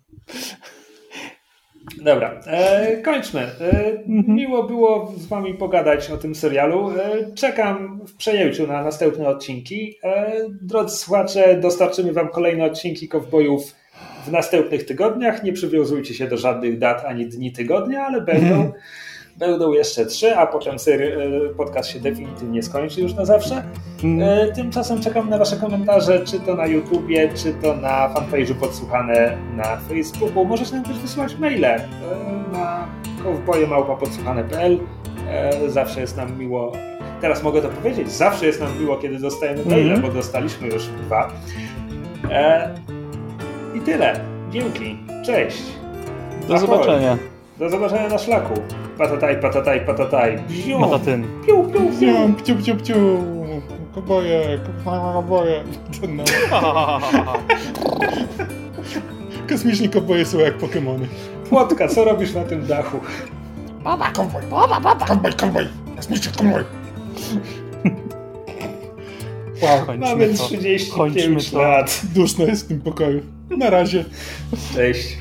Dobra, e, kończmy. E, Mhm. miło było z wami pogadać o tym serialu. E, czekam w przejęciu na następne odcinki. E, drodzy słuchacze, dostarczymy wam kolejne odcinki Kowbojów w następnych tygodniach. Nie przywiązujcie się do żadnych dat ani dni tygodnia, ale będą. Będą jeszcze trzy, a potem e, podcast się definitywnie skończy już na zawsze. Mm, E, Tymczasem czekam na Wasze komentarze, czy to na YouTubie, czy to na fanpage'u podsłuchane na Facebooku. Możecie nam też wysyłać maile e, na kowbojemałpa.podsłuchane.pl Zawsze jest nam miło, teraz mogę to powiedzieć, zawsze jest nam miło, kiedy dostajemy maile, Mhm. bo dostaliśmy już dwa. E, I tyle. Dzięki. Cześć. Do zobaczenia. Do zobaczenia na szlaku. Patataj, patataj, patataj. Bziu. Matatyn. Piu, piu, piu. Pciu, pciu, pciu. Koboje, koboje. No. Kosmiczni koboje są jak Pokemony. Płotka, co robisz na tym dachu? Kowboj, kowboj, kowboj. Kosmiczny kowboj. Wow, Kończmy Mamy to. 35 Kończmy to. lat. duszno jest w tym pokoju. Na razie. Cześć.